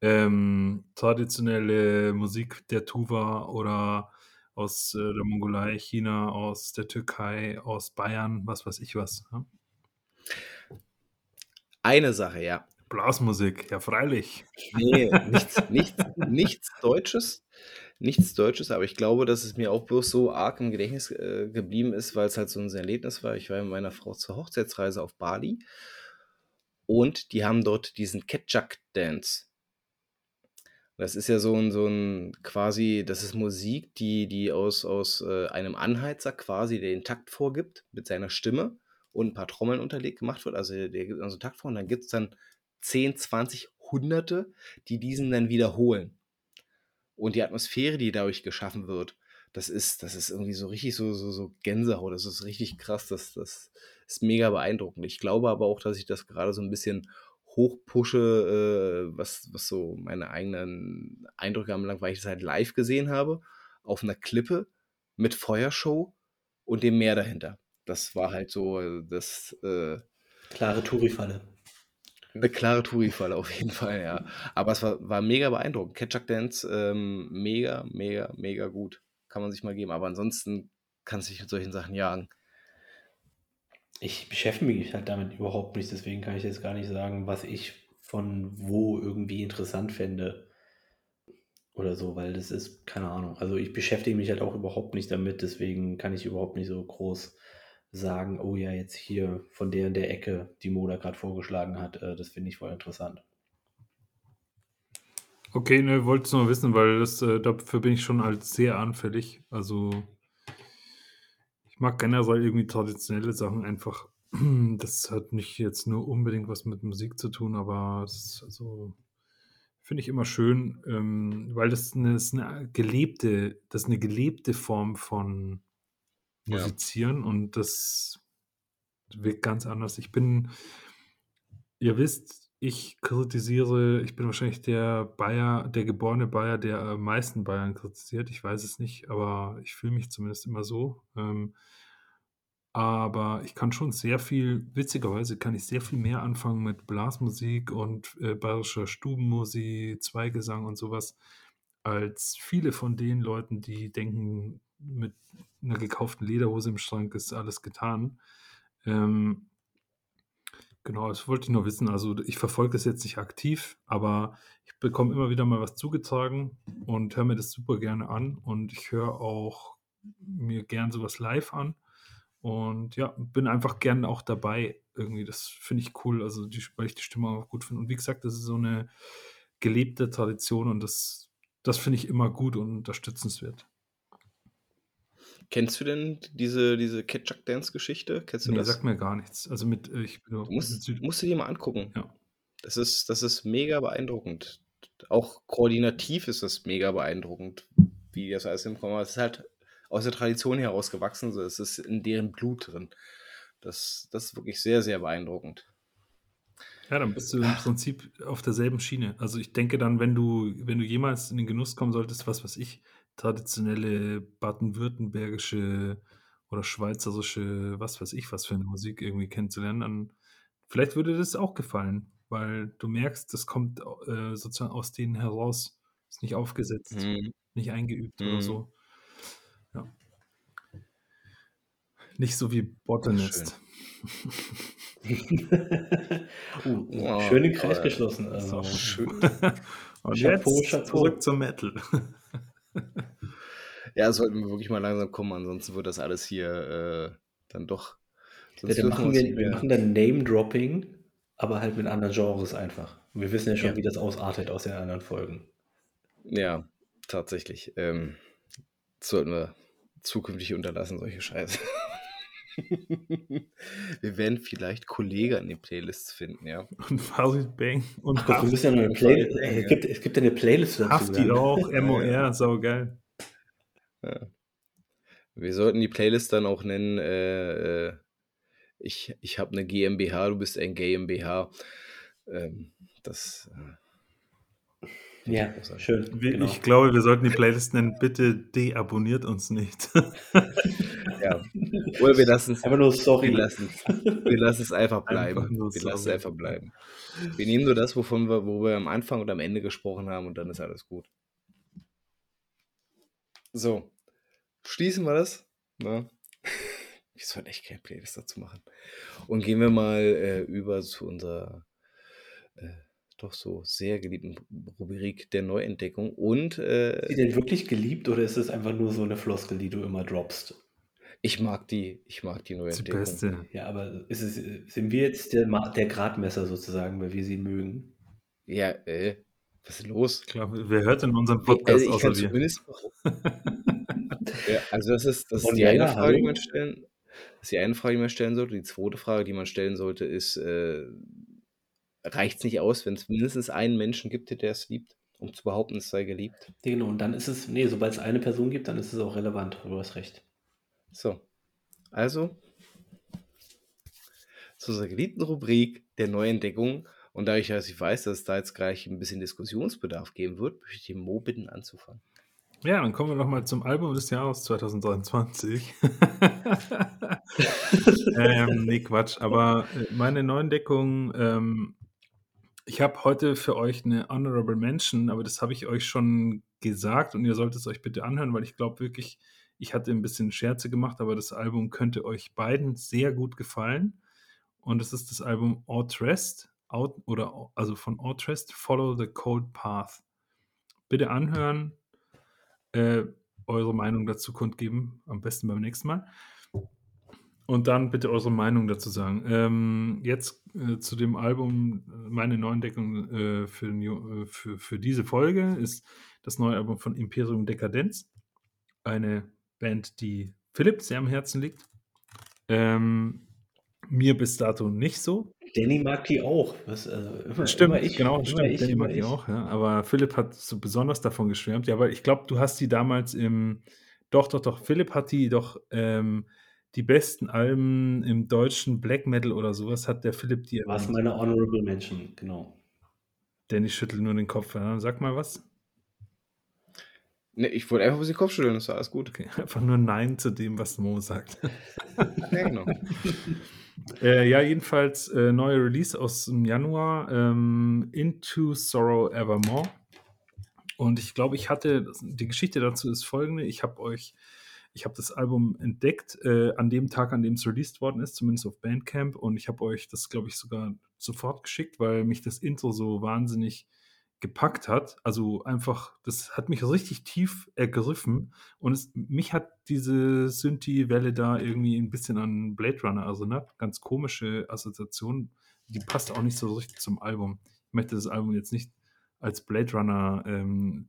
ähm, traditionelle Musik der Tuva oder aus äh, der Mongolei, China, aus der Türkei, aus Bayern, was weiß ich was. Ja? Eine Sache, ja. Blasmusik, ja freilich. Nee, nichts, nichts, nichts Deutsches. Nichts Deutsches, aber ich glaube, dass es mir auch bloß so arg im Gedächtnis äh, geblieben ist, weil es halt so ein Erlebnis war. Ich war mit meiner Frau zur Hochzeitsreise auf Bali und die haben dort diesen Ketchak-Dance. Das ist ja so ein, so ein quasi, das ist Musik, die, die aus, aus äh, einem Anheizer quasi den Takt vorgibt mit seiner Stimme und ein paar Trommeln unterlegt gemacht wird. Also der gibt also einen Takt vor und dann gibt es dann 10, 20, Hunderte, die diesen dann wiederholen. Und die Atmosphäre, die dadurch geschaffen wird, das ist, das ist irgendwie so richtig so, so, so Gänsehaut. Das ist richtig krass. Das, das ist mega beeindruckend. Ich glaube aber auch, dass ich das gerade so ein bisschen hochpushe, äh, was, was so meine eigenen Eindrücke anbelangt, weil ich das halt live gesehen habe, auf einer Klippe mit Feuershow und dem Meer dahinter. Das war halt so äh, das. Äh, klare Touri-Falle. Eine klare Touri-Falle auf jeden Fall, ja. Aber es war, war mega beeindruckend. Ketchup Dance, ähm, mega, mega, mega gut. Kann man sich mal geben. Aber ansonsten kann sich mit solchen Sachen jagen. Ich beschäftige mich halt damit überhaupt nicht, deswegen kann ich jetzt gar nicht sagen, was ich von wo irgendwie interessant fände oder so, weil das ist, keine Ahnung. Also ich beschäftige mich halt auch überhaupt nicht damit, deswegen kann ich überhaupt nicht so groß sagen, oh ja, jetzt hier von der in der Ecke, die Moda gerade vorgeschlagen hat, äh, das finde ich voll interessant. Okay, ne, wollte es nur wissen, weil das, äh, dafür bin ich schon als sehr anfällig. Also ich mag generell irgendwie traditionelle Sachen einfach. Das hat nicht jetzt nur unbedingt was mit Musik zu tun, aber das also, finde ich immer schön, ähm, weil das eine, ist eine gelebte, das ist eine gelebte Form von Ja. Musizieren und das wirkt ganz anders. Ich bin, ihr wisst, ich kritisiere, ich bin wahrscheinlich der Bayer, der geborene Bayer, der am meisten Bayern kritisiert. Ich weiß es nicht, aber ich fühle mich zumindest immer so. Ähm, aber ich kann schon sehr viel, witzigerweise kann ich sehr viel mehr anfangen mit Blasmusik und äh, bayerischer Stubenmusik, Zweigesang und sowas, als viele von den Leuten, die denken, mit einer gekauften Lederhose im Schrank ist alles getan. Ähm, genau, das wollte ich nur wissen. Also ich verfolge das jetzt nicht aktiv, aber ich bekomme immer wieder mal was zugetragen und höre mir das super gerne an und ich höre auch mir gern sowas live an. Und ja, bin einfach gern auch dabei. Irgendwie, das finde ich cool, also die, weil ich die Stimme auch gut finde. Und wie gesagt, das ist so eine gelebte Tradition und das, das finde ich immer gut und unterstützenswert. Kennst du denn diese, diese Ketchup Dance Geschichte? Kennst du Nee, das? sagt mir gar nichts. Also mit, äh, ich bin Du mit musst, Süd musst du dir mal angucken. ja. Das ist, das ist mega beeindruckend. Auch koordinativ ist das mega beeindruckend, wie das alles hinkommt. Es ist halt aus der Tradition herausgewachsen, so es ist in deren Blut drin. Das, das ist wirklich sehr, sehr beeindruckend. Ja, dann bist du im Prinzip auf derselben Schiene. Also ich denke dann, wenn du, wenn du jemals in den Genuss kommen solltest, was weiß ich, traditionelle baden-württembergische oder schweizerische, was weiß ich, was für eine Musik irgendwie kennenzulernen, dann vielleicht würde das auch gefallen, weil du merkst, das kommt äh, sozusagen aus denen heraus. Ist nicht aufgesetzt, Mhm. nicht eingeübt oder Mhm. so. Ja. Nicht so wie. Botanist. uh, Oh, schön den Kreis geschlossen. das ist Also. auch schön. Und Chapeau, jetzt Chapeau. zurück zum Metal. Ja, sollten wir wirklich mal langsam kommen, ansonsten wird das alles hier äh, dann doch. Ja, dann machen wir, wir machen dann Name-Dropping, aber halt mit anderen Genres einfach. Und wir wissen ja schon, Ja. wie das ausartet aus den anderen Folgen. Ja, tatsächlich. Ähm, das sollten wir zukünftig unterlassen, solche Scheiße. wir werden vielleicht Kollegen in den Playlists finden, ja. Und Farid Bang und Ach Gott, wir müssen ja noch eine Playlist. Bang, Es gibt, es gibt ja eine Playlist dazu. Hafti dann. auch, MOR, ja. saugeil. ja. Wir sollten die Playlist dann auch nennen, äh, äh, ich, ich habe eine GmbH, du bist ein GmbH. Ähm, das äh, Ja, schön. Wir, Genau. Ich glaube, wir sollten die Playlist nennen, bitte deabonniert uns nicht. Ja. Oder wir lassen es Einfach nur wir sorry. lassen, wir lassen es einfach bleiben. Einfach wir lassen es einfach bleiben. Wir nehmen nur das, wovon wir, wo wir am Anfang oder am Ende gesprochen haben und dann ist alles gut. So, schließen wir das. Ne? Ich sollte echt keine Playlist dazu machen. Und gehen wir mal äh, über zu unserer äh, doch so sehr geliebten Rubrik der Neuentdeckung. Und Ist die äh, denn wirklich geliebt oder ist es einfach nur so eine Floskel, die du immer droppst? ich mag die, ich mag die Die Neuentdeckung. beste. Ja, aber ist es, sind wir jetzt der, der Gradmesser sozusagen, weil wir sie mögen? Ja, äh, was ist los? Ich glaube, wer hört in unserem Also Podcast ich außer zumindest. Ja, also das ist, das ist Und die eine Frage, die man stellen. Das ist die eine Frage, die man stellen sollte. Die zweite Frage, die man stellen sollte, ist: äh, Reicht es nicht aus, wenn es mindestens einen Menschen gibt, der es liebt? um zu behaupten, es sei geliebt. Genau, und dann ist es, nee, sobald es eine Person gibt, dann ist es auch relevant, du hast recht. So, also zu unserer geliebten Rubrik der Neuentdeckung. Und dadurch, dass ich weiß, dass es da jetzt gleich ein bisschen Diskussionsbedarf geben wird, möchte ich den Mo bitten anzufangen. Ja, dann kommen wir nochmal zum Album des Jahres 2023. ähm, nee, Quatsch. Aber äh, meine Neuentdeckung, ähm, ich habe heute für euch eine Honorable Mention, aber das habe ich euch schon gesagt und ihr solltet es euch bitte anhören, weil ich glaube wirklich, ich hatte ein bisschen Scherze gemacht, aber das Album könnte euch beiden sehr gut gefallen. Und es ist das Album Outrest, Out, oder also von Outrest, Follow the Cold Path. Bitte anhören, äh, eure Meinung dazu kundgeben, am besten beim nächsten Mal. Und dann bitte eure Meinung dazu sagen. Ähm, jetzt äh, zu dem Album, meine Neuentdeckung äh, für, äh, für, für diese Folge ist das neue Album von Imperium Dekadenz. Eine Band, die Philipp sehr am Herzen liegt. Ähm, mir bis dato nicht so. Danny mag die auch. Was, also immer, stimmt, immer ich, genau, stimmt. Ich, Danny mag die auch, ja. Aber Philipp hat so besonders davon geschwärmt. Ja, weil ich glaube, du hast die damals im. Doch, doch, doch. Philipp hat die doch ähm, die besten Alben im deutschen Black Metal oder sowas hat der Philipp die. Was meine Honorable Mention, genau. Danny schüttelt nur den Kopf. Ja. Sag mal was. Nee, ich wollte einfach ein bisschen Kopf schütteln, das war alles gut. Okay, einfach nur Nein zu dem, was Mo sagt. ja, genau. Äh, ja, jedenfalls äh, neue Release aus dem Januar, ähm, Into Sorrow Evermore. Und ich glaube, ich hatte, die Geschichte dazu ist folgende, ich habe euch, ich habe das Album entdeckt äh, an dem Tag, an dem es released worden ist, zumindest auf Bandcamp. Und ich habe euch das, glaube ich, sogar sofort geschickt, weil mich das Intro so wahnsinnig gepackt hat. Also einfach, das hat mich richtig tief ergriffen und es, mich hat diese Synthi-Welle da irgendwie ein bisschen an Blade Runner erinnert. Ganz komische Assoziation. Die passt auch nicht so richtig zum Album. Ich möchte das Album jetzt nicht als Blade Runner ähm,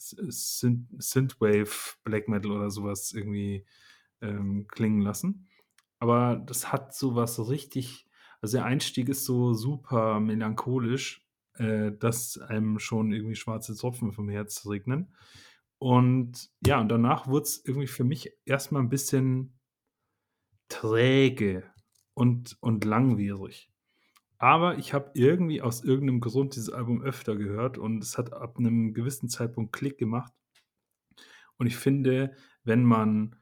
Synthwave Black Metal oder sowas irgendwie ähm, klingen lassen. Aber das hat sowas richtig, also der Einstieg ist so super melancholisch äh, dass einem schon irgendwie schwarze Tropfen vom Herz regnen. Und ja, und danach wurde es irgendwie für mich erstmal ein bisschen träge und, und langwierig. Aber ich habe irgendwie aus irgendeinem Grund dieses Album öfter gehört und es hat ab einem gewissen Zeitpunkt Klick gemacht. Und ich finde, wenn man,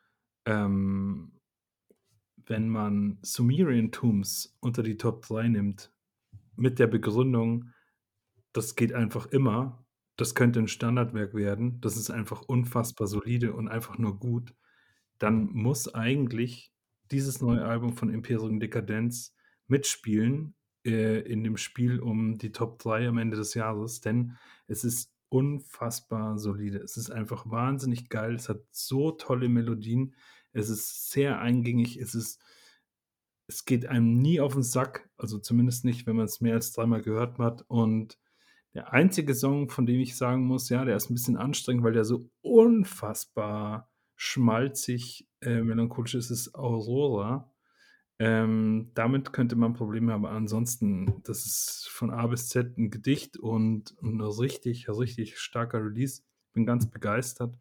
ähm, wenn man Sumerian Tombs unter die Top 3 nimmt, mit der Begründung, das geht einfach immer. Das könnte ein Standardwerk werden. Das ist einfach unfassbar solide und einfach nur gut. Dann muss eigentlich dieses neue Album von Imperium Dekadenz mitspielen äh, in dem Spiel um die Top 3 am Ende des Jahres, denn es ist unfassbar solide. Es ist einfach wahnsinnig geil. Es hat so tolle Melodien. Es ist sehr eingängig. Es ist es geht einem nie auf den Sack, also zumindest nicht, wenn man es mehr als dreimal gehört hat. Und der einzige Song, von dem ich sagen muss, ja, der ist ein bisschen anstrengend, weil der so unfassbar schmalzig äh, melancholisch ist, ist Aurora. Ähm, damit könnte man Probleme haben. Ansonsten, das ist von A bis Z ein Gedicht und, und ein richtig, richtig starker Release. Bin ganz begeistert.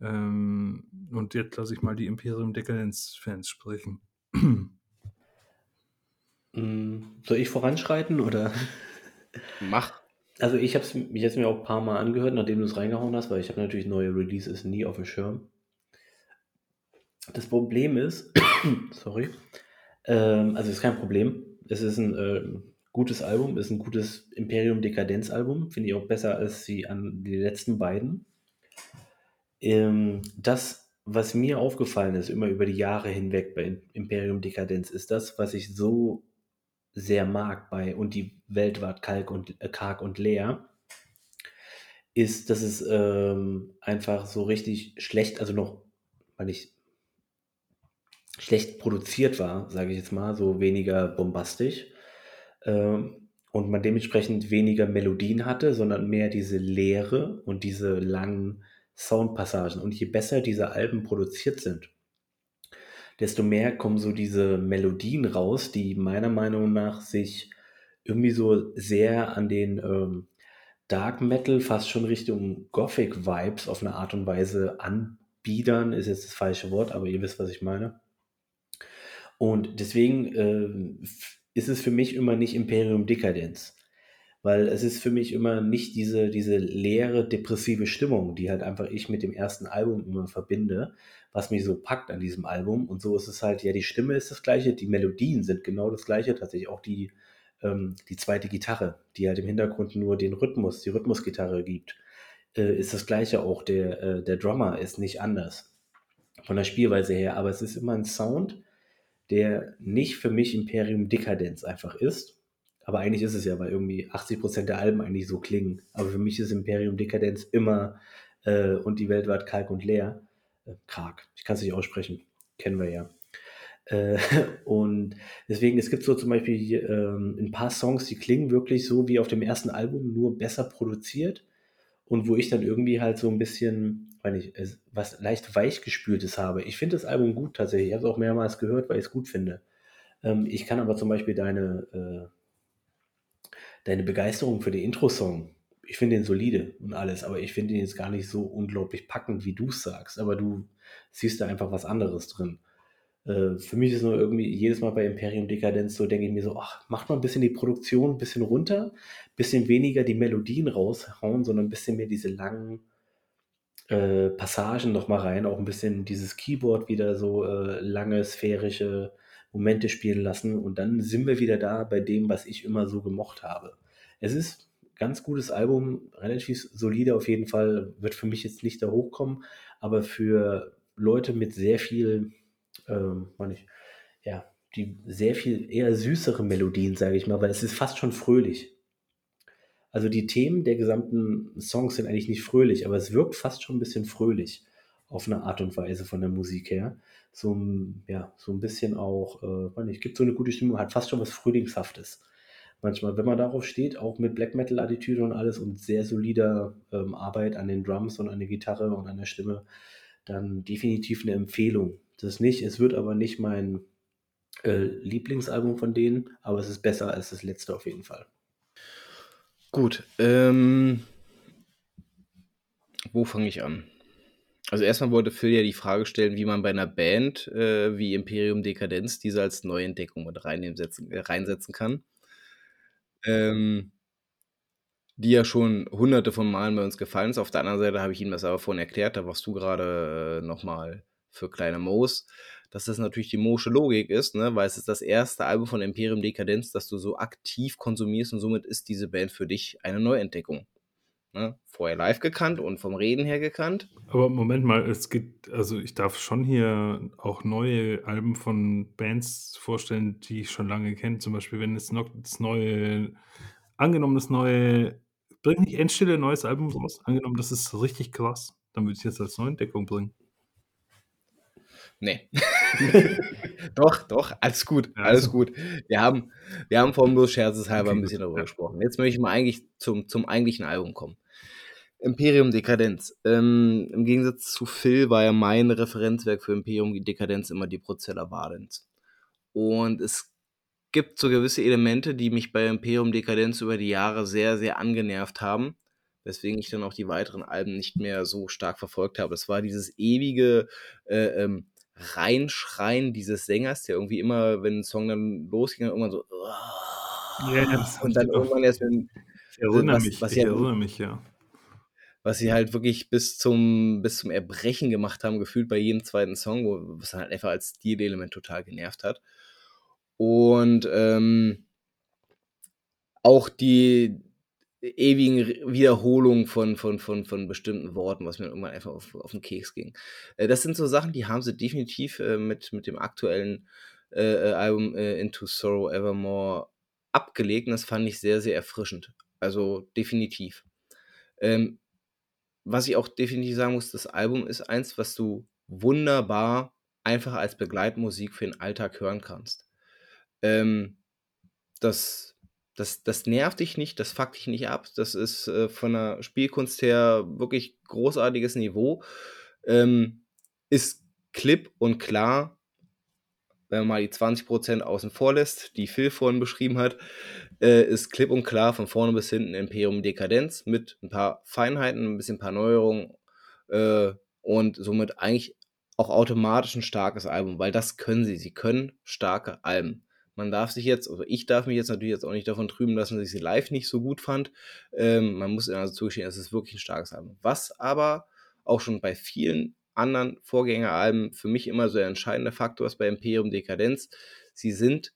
Ähm, und jetzt lasse ich mal die Imperium Decadence-Fans sprechen. Mm, soll ich voranschreiten oder? Mach. Also ich habe es jetzt mir auch ein paar Mal angehört, nachdem du es reingehauen hast, weil ich habe natürlich neue Releases nie auf dem Schirm. Das Problem ist, sorry, ähm, also ist kein Problem. Es ist ein äh, gutes Album, ist ein gutes Imperium Dekadenz Album, finde ich auch besser als die, an die letzten beiden. Ähm, das, was mir aufgefallen ist, immer über die Jahre hinweg bei Imperium Dekadenz, ist das, was ich so sehr mag bei und die Welt war kalk und, äh, karg und leer, ist, dass es ähm, einfach so richtig schlecht, also noch, weil ich schlecht produziert war, sage ich jetzt mal, so weniger bombastisch. Ähm, und man dementsprechend weniger Melodien hatte, sondern mehr diese Leere und diese langen Soundpassagen. Und je besser diese Alben produziert sind, desto mehr kommen so diese Melodien raus, die meiner Meinung nach sich irgendwie so sehr an den ähm, Dark Metal fast schon Richtung Gothic Vibes auf eine Art und Weise anbiedern, ist jetzt das falsche Wort, aber ihr wisst, was ich meine. Und deswegen äh, ist es für mich immer nicht Imperium Dekadenz. Weil es ist für mich immer nicht diese, diese leere, depressive Stimmung, die halt einfach ich mit dem ersten Album immer verbinde, was mich so packt an diesem Album. Und so ist es halt, ja, die Stimme ist das gleiche, die Melodien sind genau das gleiche, tatsächlich auch die, ähm, die zweite Gitarre, die halt im Hintergrund nur den Rhythmus, die Rhythmusgitarre gibt, äh, ist das gleiche auch. Der, äh, der Drummer ist nicht anders von der Spielweise her, aber es ist immer ein Sound, der nicht für mich Imperium Dekadenz einfach ist. Aber eigentlich ist es ja, weil irgendwie 80% der Alben eigentlich so klingen. Aber für mich ist Imperium Dekadenz immer äh, und die Welt war kalk und leer. Äh, karg, ich kann es nicht aussprechen. Kennen wir ja. Äh, und deswegen, es gibt so zum Beispiel ähm, ein paar Songs, die klingen wirklich so wie auf dem ersten Album, nur besser produziert. Und wo ich dann irgendwie halt so ein bisschen, weil ich, was leicht weichgespültes habe. Ich finde das Album gut tatsächlich. Ich habe es auch mehrmals gehört, weil ich es gut finde. Ähm, ich kann aber zum Beispiel deine, äh, deine Begeisterung für den Intro-Song, ich finde den solide und alles, aber ich finde ihn jetzt gar nicht so unglaublich packend, wie du es sagst. Aber du siehst da einfach was anderes drin. Äh, für mich ist nur irgendwie jedes Mal bei Imperium Dekadenz so, denke ich mir so, ach, macht mal ein bisschen die Produktion ein bisschen runter, ein bisschen weniger die Melodien raushauen, sondern ein bisschen mehr diese langen äh, Passagen nochmal rein, auch ein bisschen dieses Keyboard wieder so äh, lange sphärische Momente spielen lassen und dann sind wir wieder da bei dem, was ich immer so gemocht habe. Es ist ganz gutes Album, relativ solide auf jeden Fall, wird für mich jetzt nicht da hochkommen, aber für Leute mit sehr viel ähm, ich, ja, die sehr viel eher süßere Melodien, sage ich mal, weil es ist fast schon fröhlich. Also die Themen der gesamten Songs sind eigentlich nicht fröhlich, aber es wirkt fast schon ein bisschen fröhlich auf eine Art und Weise von der Musik her. So, ja, so ein bisschen auch, äh, ich, gibt so eine gute Stimmung, hat fast schon was Frühlingshaftes. Manchmal, wenn man darauf steht, auch mit Black Metal-Attitüde und alles und sehr solider ähm, Arbeit an den Drums und an der Gitarre und an der Stimme, dann definitiv eine Empfehlung das nicht. Es wird aber nicht mein äh, Lieblingsalbum von denen, aber es ist besser als das letzte auf jeden Fall. Gut, ähm, wo fange ich an? Also erstmal wollte Phil ja die Frage stellen, wie man bei einer Band äh, wie Imperium Dekadenz diese als Neuentdeckung mit reinsetzen, äh, reinsetzen kann. Ähm, die ja schon hunderte von Malen bei uns gefallen ist. Auf der anderen Seite habe ich ihm das aber vorhin erklärt, da warst du gerade äh, nochmal für kleine Moos, dass das natürlich die Mosche Logik ist, ne? weil es ist das erste Album von Imperium Dekadenz, das du so aktiv konsumierst und somit ist diese Band für dich eine Neuentdeckung. Ne? Vorher live gekannt und vom Reden her gekannt. Aber Moment mal, es gibt, also ich darf schon hier auch neue Alben von Bands vorstellen, die ich schon lange kenne. Zum Beispiel, wenn es noch das neue, angenommen das neue, bringt nicht Endstille ein neues Album raus, angenommen das ist richtig krass, dann würde ich es als Neuentdeckung bringen. Nee. doch, doch, alles gut, alles gut. Wir haben, wir haben vorhin bloß scherzeshalber okay, ein bisschen darüber ja. gesprochen. Jetzt möchte ich mal eigentlich zum, zum eigentlichen Album kommen. Imperium Dekadenz. Ähm, Im Gegensatz zu Phil war ja mein Referenzwerk für Imperium Dekadenz immer die Prozella Vadens. Und es gibt so gewisse Elemente, die mich bei Imperium Dekadenz über die Jahre sehr, sehr angenervt haben weswegen ich dann auch die weiteren Alben nicht mehr so stark verfolgt habe. Es war dieses ewige äh, ähm, Reinschreien dieses Sängers, der irgendwie immer, wenn ein Song dann losging, dann irgendwann so yes, und dann irgendwann erst wenn ich erinnere was, mich, was ich halt, erinnere mich, ja. Was sie halt wirklich bis zum, bis zum Erbrechen gemacht haben, gefühlt bei jedem zweiten Song, wo, was halt einfach als Stilelement total genervt hat. Und ähm, auch die, ewigen Wiederholungen von, von, von, von bestimmten Worten, was mir irgendwann einfach auf, auf den Keks ging. Äh, das sind so Sachen, die haben sie definitiv äh, mit, mit dem aktuellen äh, äh Album äh, Into Sorrow Evermore abgelegt und das fand ich sehr, sehr erfrischend. Also definitiv. Ähm, was ich auch definitiv sagen muss, das Album ist eins, was du wunderbar einfach als Begleitmusik für den Alltag hören kannst. Ähm, das das, das nervt dich nicht, das fuckt dich nicht ab. Das ist äh, von der Spielkunst her wirklich großartiges Niveau. Ähm, ist klipp und klar wenn man mal die 20% außen vor lässt, die Phil vorhin beschrieben hat, äh, ist klipp und klar von vorne bis hinten Imperium Dekadenz mit ein paar Feinheiten, ein bisschen ein paar Neuerungen äh, und somit eigentlich auch automatisch ein starkes Album, weil das können sie. Sie können starke Alben. Man darf sich jetzt, also ich darf mich jetzt natürlich jetzt auch nicht davon trüben lassen, dass ich sie live nicht so gut fand. Ähm, man muss also zugestehen, es ist wirklich ein starkes Album. Was aber auch schon bei vielen anderen Vorgängeralben für mich immer so der entscheidende Faktor ist bei Imperium Dekadenz. Sie sind,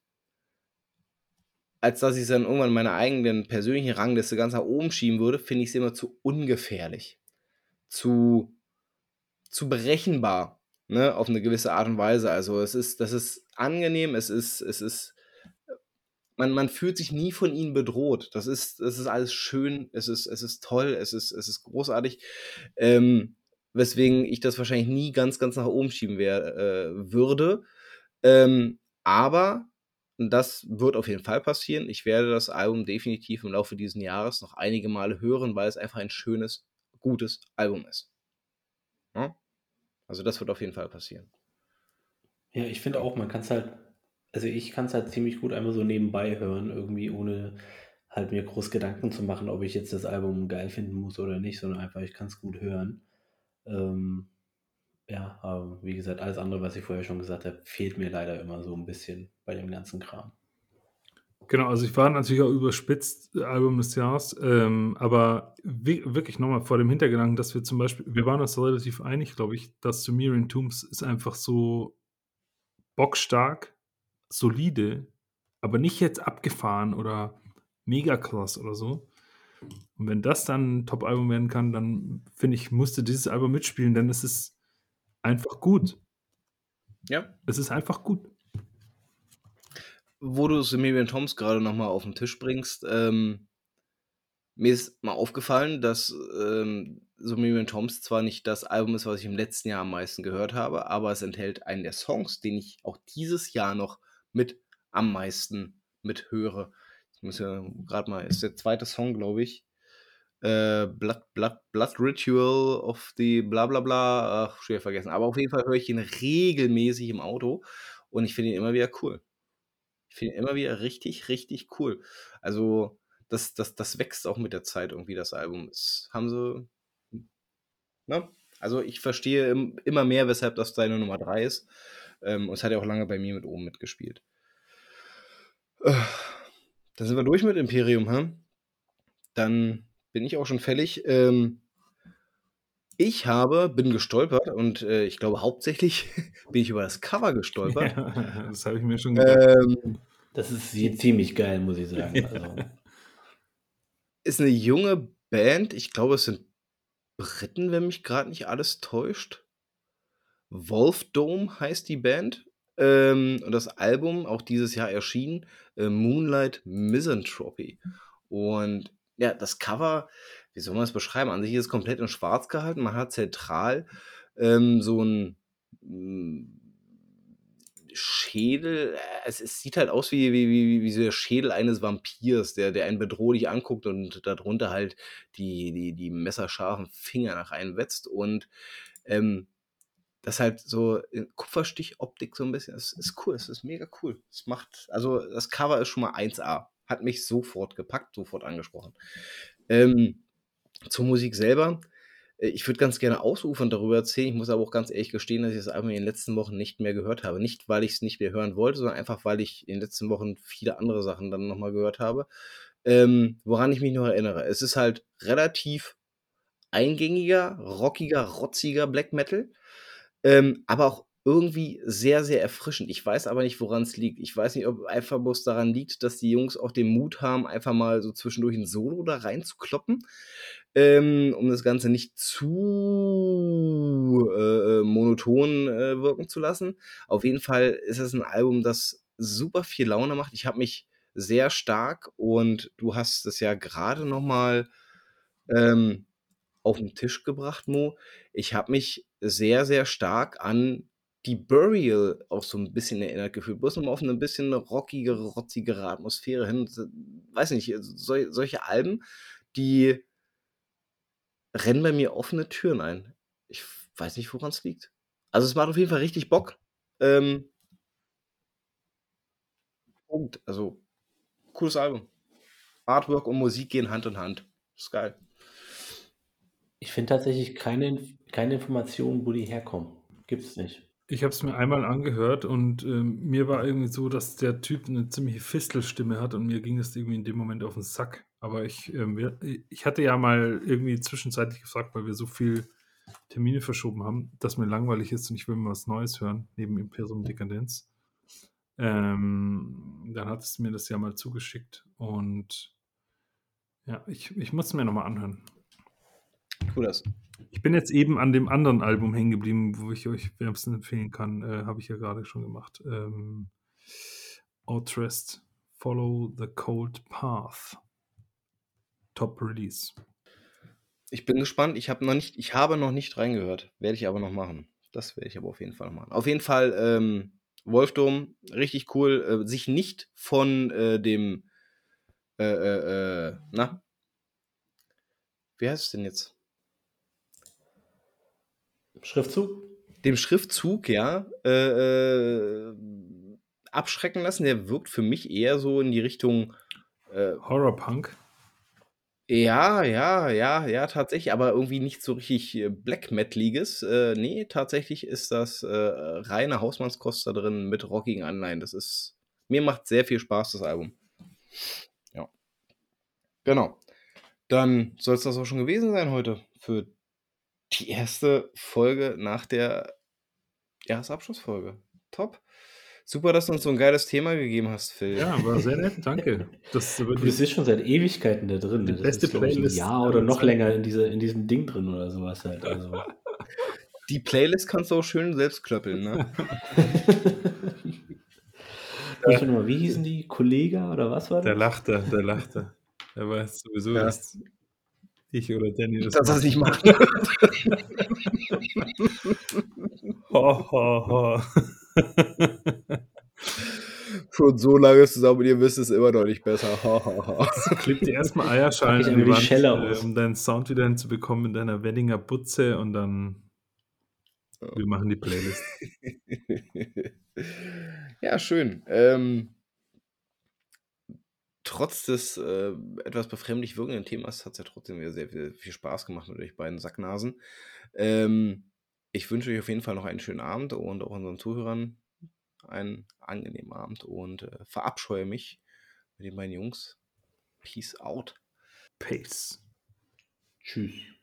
als dass ich es dann irgendwann in meiner eigenen persönlichen Rangliste ganz nach oben schieben würde, finde ich sie immer zu ungefährlich. Zu, zu berechenbar, ne, auf eine gewisse Art und Weise. Also es ist, das ist angenehm, es ist, es ist, man, man fühlt sich nie von ihnen bedroht. Das ist, das ist alles schön, es ist, es ist toll, es ist, es ist großartig. Ähm, weswegen ich das wahrscheinlich nie ganz, ganz nach oben schieben wär, äh, würde. Ähm, aber das wird auf jeden Fall passieren. Ich werde das Album definitiv im Laufe dieses Jahres noch einige Male hören, weil es einfach ein schönes, gutes Album ist. Ja? Also das wird auf jeden Fall passieren. Ja, ich finde auch, man kann es halt, also ich kann es halt ziemlich gut einfach so nebenbei hören, irgendwie ohne halt mir groß Gedanken zu machen, ob ich jetzt das Album geil finden muss oder nicht, sondern einfach, ich kann es gut hören. Ähm, ja, aber wie gesagt, alles andere, was ich vorher schon gesagt habe, fehlt mir leider immer so ein bisschen bei dem ganzen Kram. Genau, also ich war natürlich auch überspitzt äh, Album des Jahres, ähm, aber wirklich nochmal vor dem Hintergedanken, dass wir zum Beispiel, wir waren uns relativ einig, glaube ich, dass Sumerian Tombs ist einfach so bockstark, solide, aber nicht jetzt abgefahren oder mega krass oder so. Und wenn das dann ein Top-Album werden kann, dann finde ich, musste dieses Album mitspielen, denn es ist einfach gut. Ja. Es ist einfach gut wo du Sumerian Toms gerade nochmal auf den Tisch bringst, ähm, mir ist mal aufgefallen, dass ähm, Sumerian Toms zwar nicht das Album ist, was ich im letzten Jahr am meisten gehört habe, aber es enthält einen der Songs, den ich auch dieses Jahr noch mit am meisten mithöre. Ich muss ja gerade mal, ist der zweite Song, glaube ich. Äh, Blood, Blood, Blood Ritual of the bla bla bla, ach, schwer vergessen. Aber auf jeden Fall höre ich ihn regelmäßig im Auto und ich finde ihn immer wieder cool. Ich finde immer wieder richtig, richtig cool. Also, das, das, das wächst auch mit der Zeit irgendwie, das Album. Das haben sie. Ne? Also, ich verstehe immer mehr, weshalb das deine Nummer 3 ist. Ähm, und es hat ja auch lange bei mir mit oben mitgespielt. Äh, dann sind wir durch mit Imperium, hm? Dann bin ich auch schon fällig. Ähm, ich habe, bin gestolpert und äh, ich glaube hauptsächlich bin ich über das Cover gestolpert. Ja, das habe ich mir schon gedacht. Ähm, das ist ziemlich geil, muss ich sagen. Also. Ist eine junge Band, ich glaube, es sind Briten, wenn mich gerade nicht alles täuscht. Wolf Dome heißt die Band. Ähm, und das Album, auch dieses Jahr erschienen, äh, Moonlight Misanthropy. Und ja, das Cover wie soll man es beschreiben? An sich ist es komplett in schwarz gehalten. Man hat zentral ähm, so ein hm, Schädel, es, es, sieht halt aus wie, wie, wie, wie so der Schädel eines Vampirs, der, der einen bedrohlich anguckt und darunter halt die, die, die messerscharfen Finger nach einem wetzt und ähm, das halt so Kupferstichoptik so ein bisschen, es ist cool, es ist mega cool. Es macht, also das Cover ist schon mal 1A. Hat mich sofort gepackt, sofort angesprochen. Ähm, zur Musik selber. Äh, ich würde ganz gerne ausufern darüber erzählen. Ich muss aber auch ganz ehrlich gestehen, dass ich das Album in den letzten Wochen nicht mehr gehört habe. Nicht, weil ich es nicht mehr hören wollte, sondern einfach, weil ich in den letzten Wochen viele andere Sachen dann nochmal gehört habe. Ähm, woran ich mich noch erinnere. Es ist halt relativ eingängiger, rockiger, rotziger Black Metal. Ähm, aber auch irgendwie sehr, sehr erfrischend. Ich weiß aber nicht, woran es liegt. Ich weiß nicht, ob einfach bloß daran liegt, dass die Jungs auch den Mut haben, einfach mal so zwischendurch ein Solo da reinzukloppen ähm, um das Ganze nicht zu äh, äh, monoton äh, wirken zu lassen. Auf jeden Fall ist es ein Album, das super viel Laune macht. Ich habe mich sehr stark und du hast es ja gerade noch mal ähm, auf den Tisch gebracht, Mo. Ich habe mich sehr, sehr stark an die Burial auch so ein bisschen erinnert gefühlt. Bloß nochmal auf eine bisschen rockigere, rotzigere Atmosphäre hin. Weiß nicht, sol solche Alben, die rennen bei mir offene Türen ein. Ich weiß nicht, woran es liegt. Also es macht auf jeden Fall richtig Bock. Ähm, Punkt. Also, cooles Album. Artwork und Musik gehen Hand in Hand. Ist geil. Ich finde tatsächlich keine, keine Informationen, wo die herkommen. Gibt's nicht. Ich habe es mir einmal angehört und ähm, mir war irgendwie so, dass der Typ eine ziemliche Fistelstimme hat und mir ging es irgendwie in dem Moment auf den Sack. Aber ich, ähm, ich hatte ja mal irgendwie zwischenzeitlich gefragt, weil wir so viel Termine verschoben haben, dass mir langweilig ist und ich will mal was Neues hören, neben Imperium Dekadenz. Ähm, dann hat es mir das ja mal zugeschickt und ja, ich, ich muss es mir nochmal anhören. Cool das. Ich bin jetzt eben an dem anderen Album hängen geblieben, wo ich euch wärmstens empfehlen kann. Äh, Habe ich ja gerade schon gemacht. Ähm, Outrest, Follow the Cold Path. Top Release. Ich bin gespannt. Ich habe noch nicht, ich habe noch nicht reingehört. Werde ich aber noch machen. Das werde ich aber auf jeden Fall machen. Auf jeden Fall, ähm, Wolfdom, richtig cool. Äh, sich nicht von äh, dem, äh, äh, äh na, wie heißt es denn jetzt? Schriftzug? Dem Schriftzug, ja, äh, abschrecken lassen. Der wirkt für mich eher so in die Richtung Horrorpunk. Ja, ja, ja, ja, tatsächlich, aber irgendwie nicht so richtig äh, Black Metaliges. Äh, nee, tatsächlich ist das äh, reine Hausmannskost da drin mit rockigen Anleihen. Das ist, mir macht sehr viel Spaß, das Album. Ja. Genau. Dann soll es das auch schon gewesen sein heute für die erste Folge nach der Jahresabschlussfolge. Top. Super, dass du uns so ein geiles Thema gegeben hast, Phil. Ja, war sehr nett, danke. Das, du bist schon seit Ewigkeiten da drin. Die das beste ist, Playlist. Ein Jahr oder noch länger in, diese, in diesem Ding drin oder sowas halt. Also. Die Playlist kannst du auch schön selbst klöppeln, ne? ja. mal, wie hießen die? Kollega oder was war das? Der lachte, der lachte. Der weiß sowieso, ja. dass ich oder Danny das, das nicht macht. ho, ho, ho. Schon so lange zusammen und ihr wisst es immer noch nicht besser. Klick dir erstmal Eierschalen in die, die Wand, äh, um deinen Sound wieder hinzubekommen in deiner Weddinger Butze und dann wir machen die Playlist. ja, schön. Ähm, trotz des äh, etwas befremdlich wirkenden Themas hat es ja trotzdem wieder sehr viel, viel, Spaß gemacht mit euch beiden Sacknasen. Ähm, ich wünsche euch auf jeden Fall noch einen schönen Abend und auch unseren Zuhörern einen angenehmen Abend und äh, verabscheue mich mit den beiden Jungs. Peace out. Peace. Tschüss.